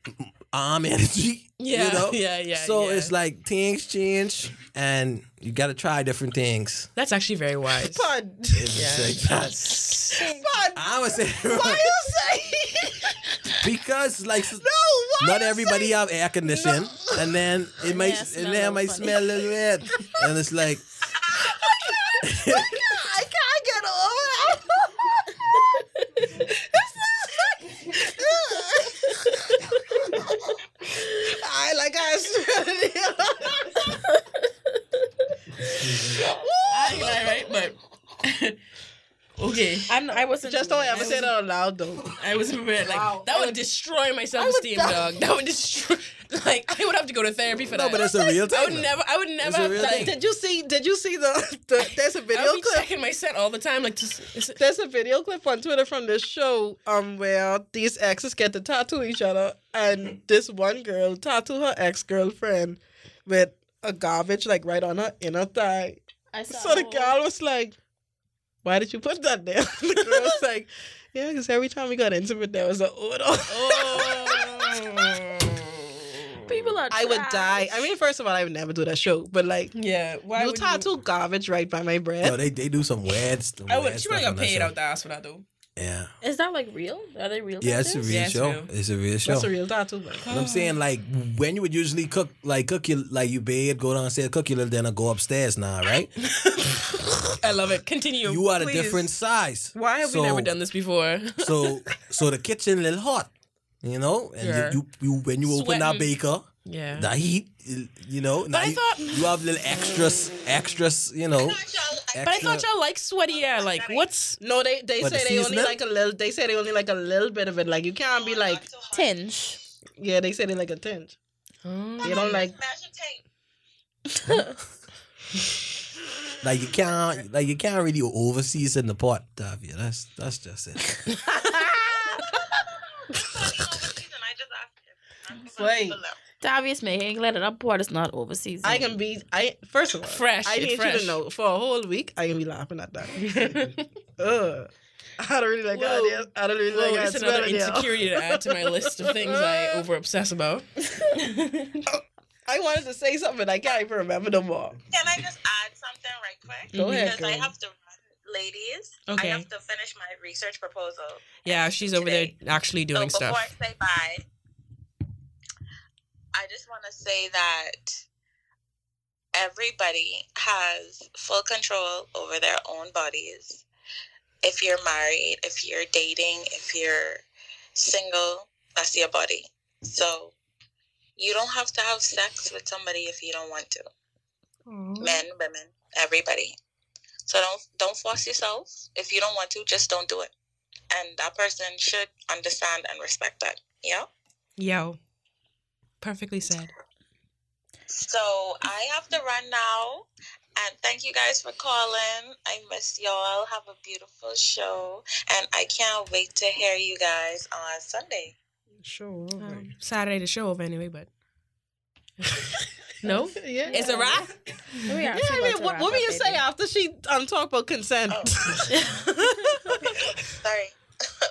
Speaker 6: arm energy.
Speaker 2: Yeah,
Speaker 6: you know?
Speaker 2: yeah, yeah,
Speaker 6: So
Speaker 2: yeah.
Speaker 6: it's like things change, and you got to try different things.
Speaker 2: That's actually very wise.
Speaker 3: Pun.
Speaker 2: Yeah.
Speaker 6: like-
Speaker 3: Pun.
Speaker 6: I would say
Speaker 3: Why you say?
Speaker 6: Because like
Speaker 3: No,
Speaker 6: not everybody
Speaker 3: say-
Speaker 6: have air conditioning, and then it might
Speaker 1: Yeah,
Speaker 6: and
Speaker 1: smell
Speaker 6: then
Speaker 1: a
Speaker 6: it might
Speaker 1: little
Speaker 6: smell a little bit, and it's like
Speaker 3: I can't I can't get over that. I like I smell
Speaker 2: I know, right? But okay,
Speaker 1: I'm, I wasn't
Speaker 3: Just
Speaker 1: doing
Speaker 3: don't ever
Speaker 1: it.
Speaker 3: say that out loud though.
Speaker 2: I was prepared. Like
Speaker 3: Wow.
Speaker 2: that would destroy my self-esteem, dog. That would destroy. Like I would have to go to therapy for
Speaker 6: no,
Speaker 2: that.
Speaker 6: No, but it's a real thing.
Speaker 2: I would never. I would never have
Speaker 6: real
Speaker 2: to, like.
Speaker 3: Did you see? Did you see the? the there's a video
Speaker 2: would be
Speaker 3: clip.
Speaker 2: checking my set all the time. Like, just,
Speaker 3: There's a video clip on Twitter from this show um where these exes get to tattoo each other and this one girl tattoo her ex girlfriend with a garbage like right on her inner thigh.
Speaker 1: I saw
Speaker 3: So the girl was like, "Why did you put that there?" the girl was like, "Yeah, because every time we got intimate, there was an odor."
Speaker 2: oh.
Speaker 1: People are.
Speaker 3: I would die. I mean, first of all, I would never do that show, but like,
Speaker 2: Yeah. Why
Speaker 3: you
Speaker 2: would
Speaker 3: tattoo garbage right by my breast.
Speaker 6: No, they they do some weird, some
Speaker 2: I would.
Speaker 6: weird
Speaker 2: She would
Speaker 6: stuff
Speaker 2: have got paid
Speaker 6: show.
Speaker 2: out the ass for that though.
Speaker 6: Yeah,
Speaker 1: Is that like real? Are they real?
Speaker 6: yeah, it's a real
Speaker 2: Yeah, it's
Speaker 6: show.
Speaker 2: real.
Speaker 6: It's a real show.
Speaker 3: That's a real tattoo. Man.
Speaker 6: But I'm saying like when you would usually cook like cook your like you bathe, go downstairs, cook your little dinner, go upstairs now, right?
Speaker 2: I love it. Continue.
Speaker 6: You are a different size.
Speaker 2: Why have
Speaker 6: So-
Speaker 2: we never done this before?
Speaker 6: So so the kitchen a little hot, you know, and
Speaker 2: Yeah.
Speaker 6: you, you you when you open that baker,
Speaker 2: yeah.
Speaker 6: the heat, you know, now
Speaker 2: I thought-
Speaker 6: you have little extras, extras, you know.
Speaker 2: But I thought y'all like sweaty air. Like, what's
Speaker 3: No, they they
Speaker 6: What,
Speaker 3: say
Speaker 6: the
Speaker 3: they only like a little. They say they only like a little bit of it. Like you can't be like,
Speaker 1: Tinge.
Speaker 3: yeah. They say they like a tinge. Mm. They don't like.
Speaker 6: Like you can't like you can't really over season the pot, Tavia. That's that's just it.
Speaker 3: Wait.
Speaker 1: Davius making let it up. What is not overseas.
Speaker 3: I can be. I first of all,
Speaker 2: Fresh,
Speaker 3: I
Speaker 2: it's
Speaker 3: need you to know for a whole week I can be laughing at that. Ugh. I don't really like
Speaker 2: Whoa.
Speaker 3: ideas. I don't really
Speaker 2: Whoa,
Speaker 3: like
Speaker 2: it's
Speaker 3: that
Speaker 2: another
Speaker 3: smelling, yeah.
Speaker 2: insecurity to add to my list of things I over obsess about.
Speaker 3: I wanted to say something. I can't even remember no more.
Speaker 4: Can I just add something right quick?
Speaker 3: Go ahead,
Speaker 4: Because I have to run, ladies.
Speaker 2: Okay.
Speaker 4: I have to finish my research proposal.
Speaker 2: Yeah, she's over there actually doing
Speaker 4: so before
Speaker 2: stuff.
Speaker 4: I say bye, I just want to say that everybody has full control over their own bodies. If you're married, if you're dating, if you're single, that's your body. So you don't have to have sex with somebody if you don't want to. Mm-hmm. Men, women, everybody. So don't don't force yourself. If you don't want to, just don't do it. and that person should understand and respect that. Yeah.
Speaker 2: Yo. Perfectly said.
Speaker 4: So I have to run now. And thank you guys for calling. I miss y'all. Have a beautiful show. And I can't wait to hear you guys on Sunday.
Speaker 3: Sure.
Speaker 2: Um, Saturday the show over anyway, but no,
Speaker 3: yeah.
Speaker 2: it's a wrap.
Speaker 1: We
Speaker 3: Yeah, I mean, what,
Speaker 1: wrap
Speaker 3: what were
Speaker 1: up,
Speaker 3: you say after she um talk about consent?
Speaker 4: Oh. Sorry.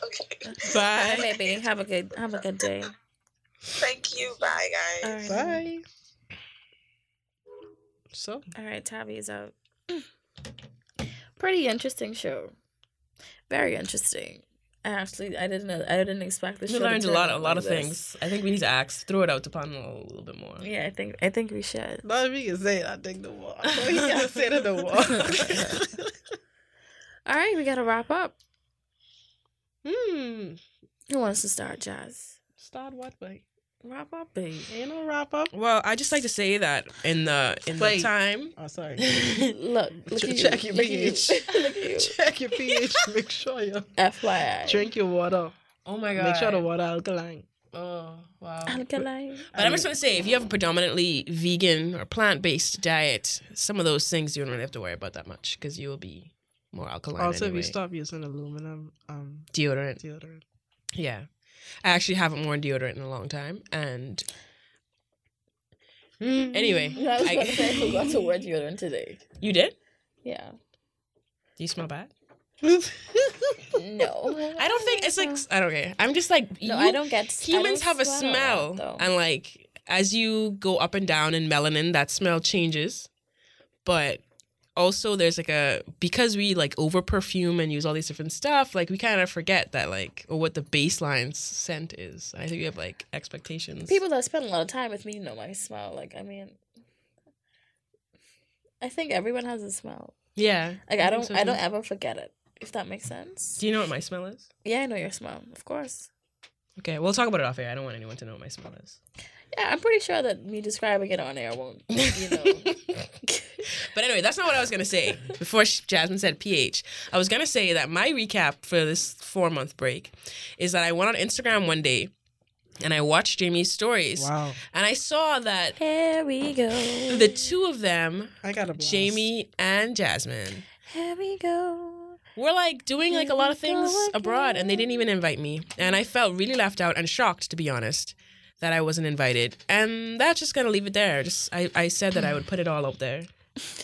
Speaker 4: okay.
Speaker 1: Bye,
Speaker 2: Bye.
Speaker 1: baby. Have a good have a good day.
Speaker 4: Thank you. Bye, guys.
Speaker 1: All right.
Speaker 3: Bye. So
Speaker 1: All right, Tavi's out. Pretty interesting show. Very interesting. I actually I didn't know I didn't expect this
Speaker 2: We
Speaker 1: show. to
Speaker 2: learned a
Speaker 1: turn
Speaker 2: lot, a lot of
Speaker 1: this.
Speaker 2: things. I think we need to ask, throw it out to Pan a little bit more.
Speaker 1: Yeah, I think I think we should.
Speaker 3: not me can say it, I think the wall. he gotta say it in the wall.
Speaker 1: All right, we gotta wrap up.
Speaker 3: hmm.
Speaker 1: Who wants to start, Jazz?
Speaker 3: Start what way?
Speaker 1: Wrap up, babe.
Speaker 3: Ain't no wrap up.
Speaker 2: Well, I just like to say that in the in
Speaker 3: Wait.
Speaker 2: the time.
Speaker 3: Oh, sorry.
Speaker 1: Look, look
Speaker 3: Ch- check
Speaker 1: you.
Speaker 3: your
Speaker 1: Look at you.
Speaker 3: pH.
Speaker 1: Look at you.
Speaker 3: Check your pH. Make sure you
Speaker 1: FYI.
Speaker 3: drink your water.
Speaker 2: Oh my god!
Speaker 3: Make sure the water alkaline.
Speaker 2: Oh wow!
Speaker 1: Alkaline.
Speaker 2: But I'm just gonna say, if you have a predominantly vegan or plant based diet, some of those things you don't really have to worry about that much because you will be more alkaline.
Speaker 3: Also, if you stop using aluminum um
Speaker 2: deodorant,
Speaker 3: deodorant.
Speaker 2: yeah, I actually haven't worn deodorant in a long time, and hmm. anyway,
Speaker 1: No, I was
Speaker 2: I-
Speaker 1: to say I forgot to wear deodorant today.
Speaker 2: you did.
Speaker 1: Yeah.
Speaker 2: Do you smell bad?
Speaker 1: No.
Speaker 2: I don't think it's like I don't care. I'm just like
Speaker 1: No,
Speaker 2: you-
Speaker 1: I don't get.
Speaker 2: Humans
Speaker 1: don't
Speaker 2: have a smell,
Speaker 1: lot,
Speaker 2: and like as you go up and down in melanin, that smell changes. But also, there's like a because we like over perfume and use all these different stuff. Like we kind of forget that like or what the baseline scent is. I think we have like expectations.
Speaker 1: People that spend a lot of time with me know my smell. Like, I mean, I think everyone has a smell.
Speaker 2: yeah.
Speaker 1: Like, I don't,
Speaker 2: so,
Speaker 1: I don't ever forget it. If that makes sense.
Speaker 2: Do you know what my smell is?
Speaker 1: Yeah, I know your smell, of course.
Speaker 2: Okay, we'll talk about it off air. I don't want anyone to know what my smell is.
Speaker 1: Yeah, I'm pretty sure that me describing it on air won't, you know.
Speaker 2: But anyway, that's not what I was gonna say. Before Jasmine said pH, I was gonna say that my recap for this four month break is that I went on Instagram one day and I watched Jamie's stories,
Speaker 3: Wow.
Speaker 2: and I saw that
Speaker 1: Here we go.
Speaker 2: the two of them,
Speaker 3: I got a blast.
Speaker 2: Jamie and Jasmine,
Speaker 1: Here we go.
Speaker 2: We're like doing like a lot of things abroad, and they didn't even invite me, and I felt really left out and shocked, to be honest. That I wasn't invited, and that's just gonna leave it there. Just I, I said that I would put it all up there.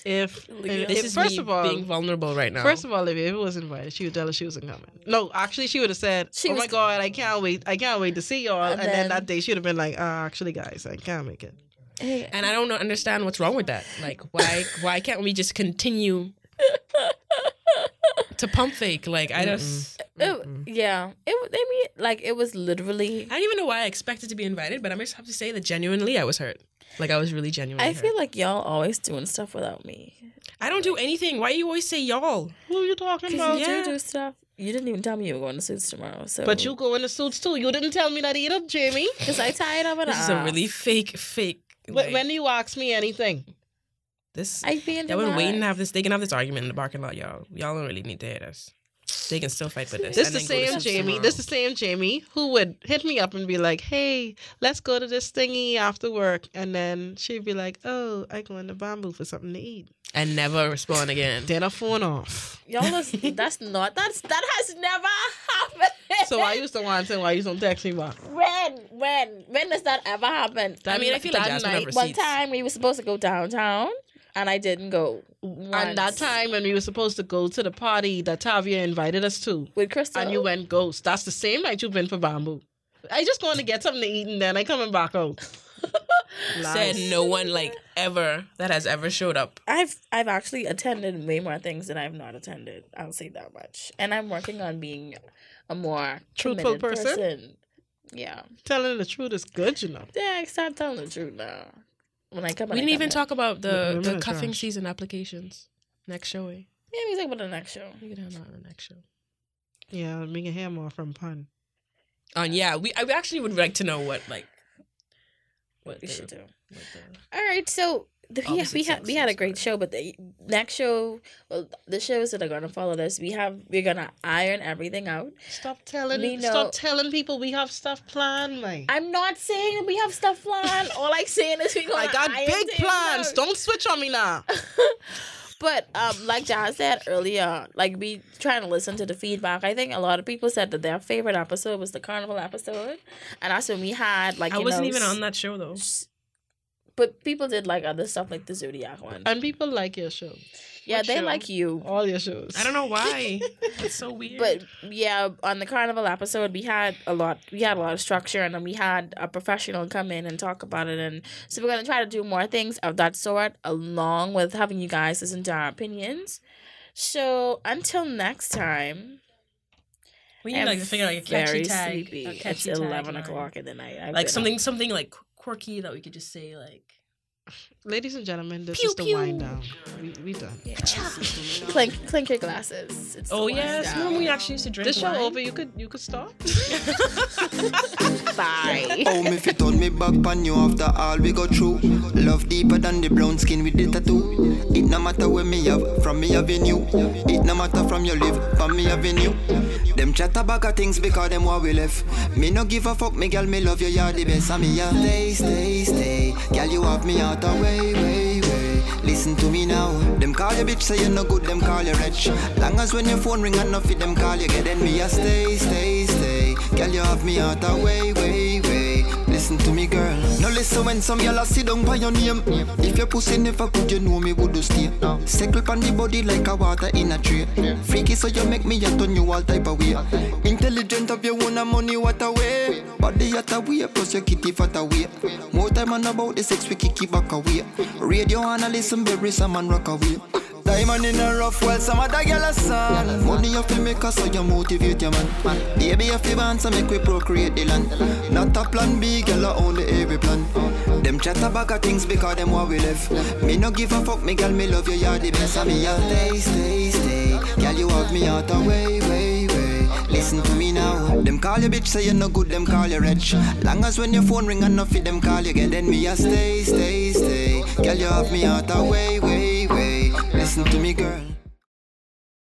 Speaker 3: If, if,
Speaker 2: This
Speaker 3: if-
Speaker 2: is
Speaker 3: first
Speaker 2: me
Speaker 3: of all,
Speaker 2: being vulnerable right now.
Speaker 3: First of all, if it was invited, she would tell us she wasn't coming. No, actually, she would have said,
Speaker 1: She
Speaker 3: "Oh my god, I can't wait! I can't wait to see y'all."
Speaker 1: And
Speaker 3: And, then,
Speaker 1: then-
Speaker 3: that day, she would have been like, uh, "Actually, guys, I can't make it."
Speaker 1: Hey,
Speaker 2: and I don't understand what's wrong with that. Like, why why can't we just continue to pump fake? Like, I just
Speaker 1: it, yeah, it. wa- I mean, like it was literally.
Speaker 2: I don't even know why I expected to be invited, but I'm just have to say that genuinely I was hurt. Like, I was really genuinely.
Speaker 1: I
Speaker 2: hurt.
Speaker 1: feel like y'all always doing stuff without me.
Speaker 2: I don't do anything. Why you always say y'all?
Speaker 3: Who are you talking
Speaker 1: Cause
Speaker 3: about?
Speaker 1: you
Speaker 2: yeah.
Speaker 1: do do stuff. You didn't even tell me you were going to suits tomorrow. So,
Speaker 3: But you go in the suits too. You didn't tell me that either, Jamie.
Speaker 1: because I tired of it.
Speaker 2: This is a really fake, fake.
Speaker 3: Wh-
Speaker 2: like,
Speaker 3: when you ask me anything,
Speaker 2: this,
Speaker 1: I be in
Speaker 2: y'all been waiting to have this. They can have this argument in the parking lot, y'all. Y'all don't really need to hear this. They can still fight for this.
Speaker 3: this
Speaker 2: and
Speaker 3: the
Speaker 2: then go to
Speaker 3: same Jamie.
Speaker 2: tomorrow.
Speaker 3: This the same Jamie who would hit me up and be like, "Hey, let's go to this thingy after work," and then she'd be like, "Oh, I go in the bamboo for something to eat."
Speaker 2: and never respond again.
Speaker 3: Then I phone off.
Speaker 1: Y'all, listen, that's not. That's that has never happened.
Speaker 3: So I used to want to say, "Why you don't text me back?"
Speaker 1: when, when, when does that ever happen?
Speaker 2: I mean, I feel like
Speaker 3: that
Speaker 2: Jasmine
Speaker 3: night-
Speaker 1: One time we were supposed to go downtown, and I didn't go.
Speaker 3: And that time when we were supposed to go to the party that Tavia invited us to,
Speaker 1: with Crystal,
Speaker 3: and you went ghost. That's the same night you've been for bamboo. I just going to get something to eat and then I coming back out.
Speaker 2: Said no one like ever that has ever showed up.
Speaker 1: I've I've actually attended way more things than I've not attended. I'll say that much. And I'm working on being a more
Speaker 3: Truthful
Speaker 1: committed
Speaker 3: person?
Speaker 1: person. Yeah.
Speaker 3: Telling the truth is good, you know.
Speaker 1: Yeah, stop telling the truth now. When I come
Speaker 2: We
Speaker 1: I
Speaker 2: didn't even
Speaker 1: come
Speaker 2: talk about
Speaker 3: The
Speaker 2: the,
Speaker 3: women
Speaker 2: the cuffing
Speaker 3: trash.
Speaker 2: season applications. Next show, eh?
Speaker 1: Yeah, we talk about the next show.
Speaker 2: We can have that on the next show.
Speaker 3: Yeah, me and him more from pun.
Speaker 2: On yeah, we I actually would like to know what like what
Speaker 1: We
Speaker 2: the-
Speaker 1: should do.
Speaker 2: what the-
Speaker 1: All right, so the,
Speaker 7: all
Speaker 1: yeah, we had we had a great show, but the next show, well, the shows that are gonna follow this, we have we're gonna iron everything out.
Speaker 3: Stop telling
Speaker 1: We know-
Speaker 3: stop telling people we have stuff planned, man.
Speaker 1: I'm not saying we have stuff planned. All I'm saying is we gonna.
Speaker 3: I got
Speaker 1: iron
Speaker 3: big plans.
Speaker 1: out.
Speaker 3: Don't switch on me now.
Speaker 1: But um, like John said earlier, like we trying to listen to the feedback. I think a lot of people said that their favorite episode was the carnival episode, and that's when we had like
Speaker 7: I
Speaker 1: you
Speaker 7: wasn't
Speaker 1: know,
Speaker 7: even on that show though.
Speaker 1: But people did like other stuff like the Zodiac one.
Speaker 3: And people like your show.
Speaker 1: yeah,
Speaker 7: what
Speaker 1: they
Speaker 7: show?
Speaker 1: like you.
Speaker 3: All your shows.
Speaker 7: I don't know why. It's so weird.
Speaker 1: But yeah, on the carnival episode, we had a lot. We had a lot of structure, and then we had a professional come in and talk about it. And so we're gonna try to do more things of that sort, along with having you guys listen to our opinions. So until next time,
Speaker 7: we need
Speaker 1: I'm
Speaker 7: like to figure out like a catchy
Speaker 1: very
Speaker 7: tag.
Speaker 1: sleepy.
Speaker 7: a
Speaker 1: It's
Speaker 7: catchy
Speaker 1: eleven
Speaker 7: tagline.
Speaker 1: o'clock in the night. I've
Speaker 7: Like something
Speaker 1: up.
Speaker 7: something like qu- quirky that we could just say like
Speaker 3: Ladies and gentlemen, this
Speaker 1: Pew,
Speaker 3: is the
Speaker 1: pew.
Speaker 3: Wine Down. We, we done.
Speaker 1: Yeah. clink clink your glasses. It's
Speaker 7: Oh yes,
Speaker 1: down.
Speaker 7: remember we actually used to drink
Speaker 3: This show
Speaker 7: wine?
Speaker 3: over, you could you could start.
Speaker 1: Bye.
Speaker 8: Oh, me fit on me back pan you after all we go through. Love deeper than the brown skin with the tattoo. It no matter where me have, from me having you. It no matter from your live, from me having you. Them chat about of things because them what we left. Me no give a fuck, me girl, me love you, you're the best. And me yeah, stay, stay, stay. Girl, you have me out the way, way, way. Listen to me now. Them call you bitch, say you no good, them call you rich. Long as when your phone ring and enough, them call you get. Then me a stay, stay, stay. Girl, you have me out way, way, way. Listen to me, girl. No listen when some y'all sit down by your name. If your pussy never could, you know me would do stay. Circle on the body like a water in a tray. Freaky, so you make me a turn you all type of way. Intelligent of your own and money, what a way. Body at a way, plus your kitty fat away. More time on about the sex, we it back away. Radio analyst and berry, some man rock away. Diamond in a rough world, some other girl a son. Money you fi make us so you motivate your man. Baby you fi born so make we procreate the land. Not a plan B, girl a only every plan. Them chat about of things because them what we left. Me no give a fuck, me girl me love you, you're the best. And me a stay, stay, stay. Girl you have me out the way, way. Listen to me now. Them call you bitch, say you no good, them call you rich. Long as when your phone ring and no fit them call you again, then me a stay, stay, stay. Girl you have me out the way, way, way. Listen to me, girl.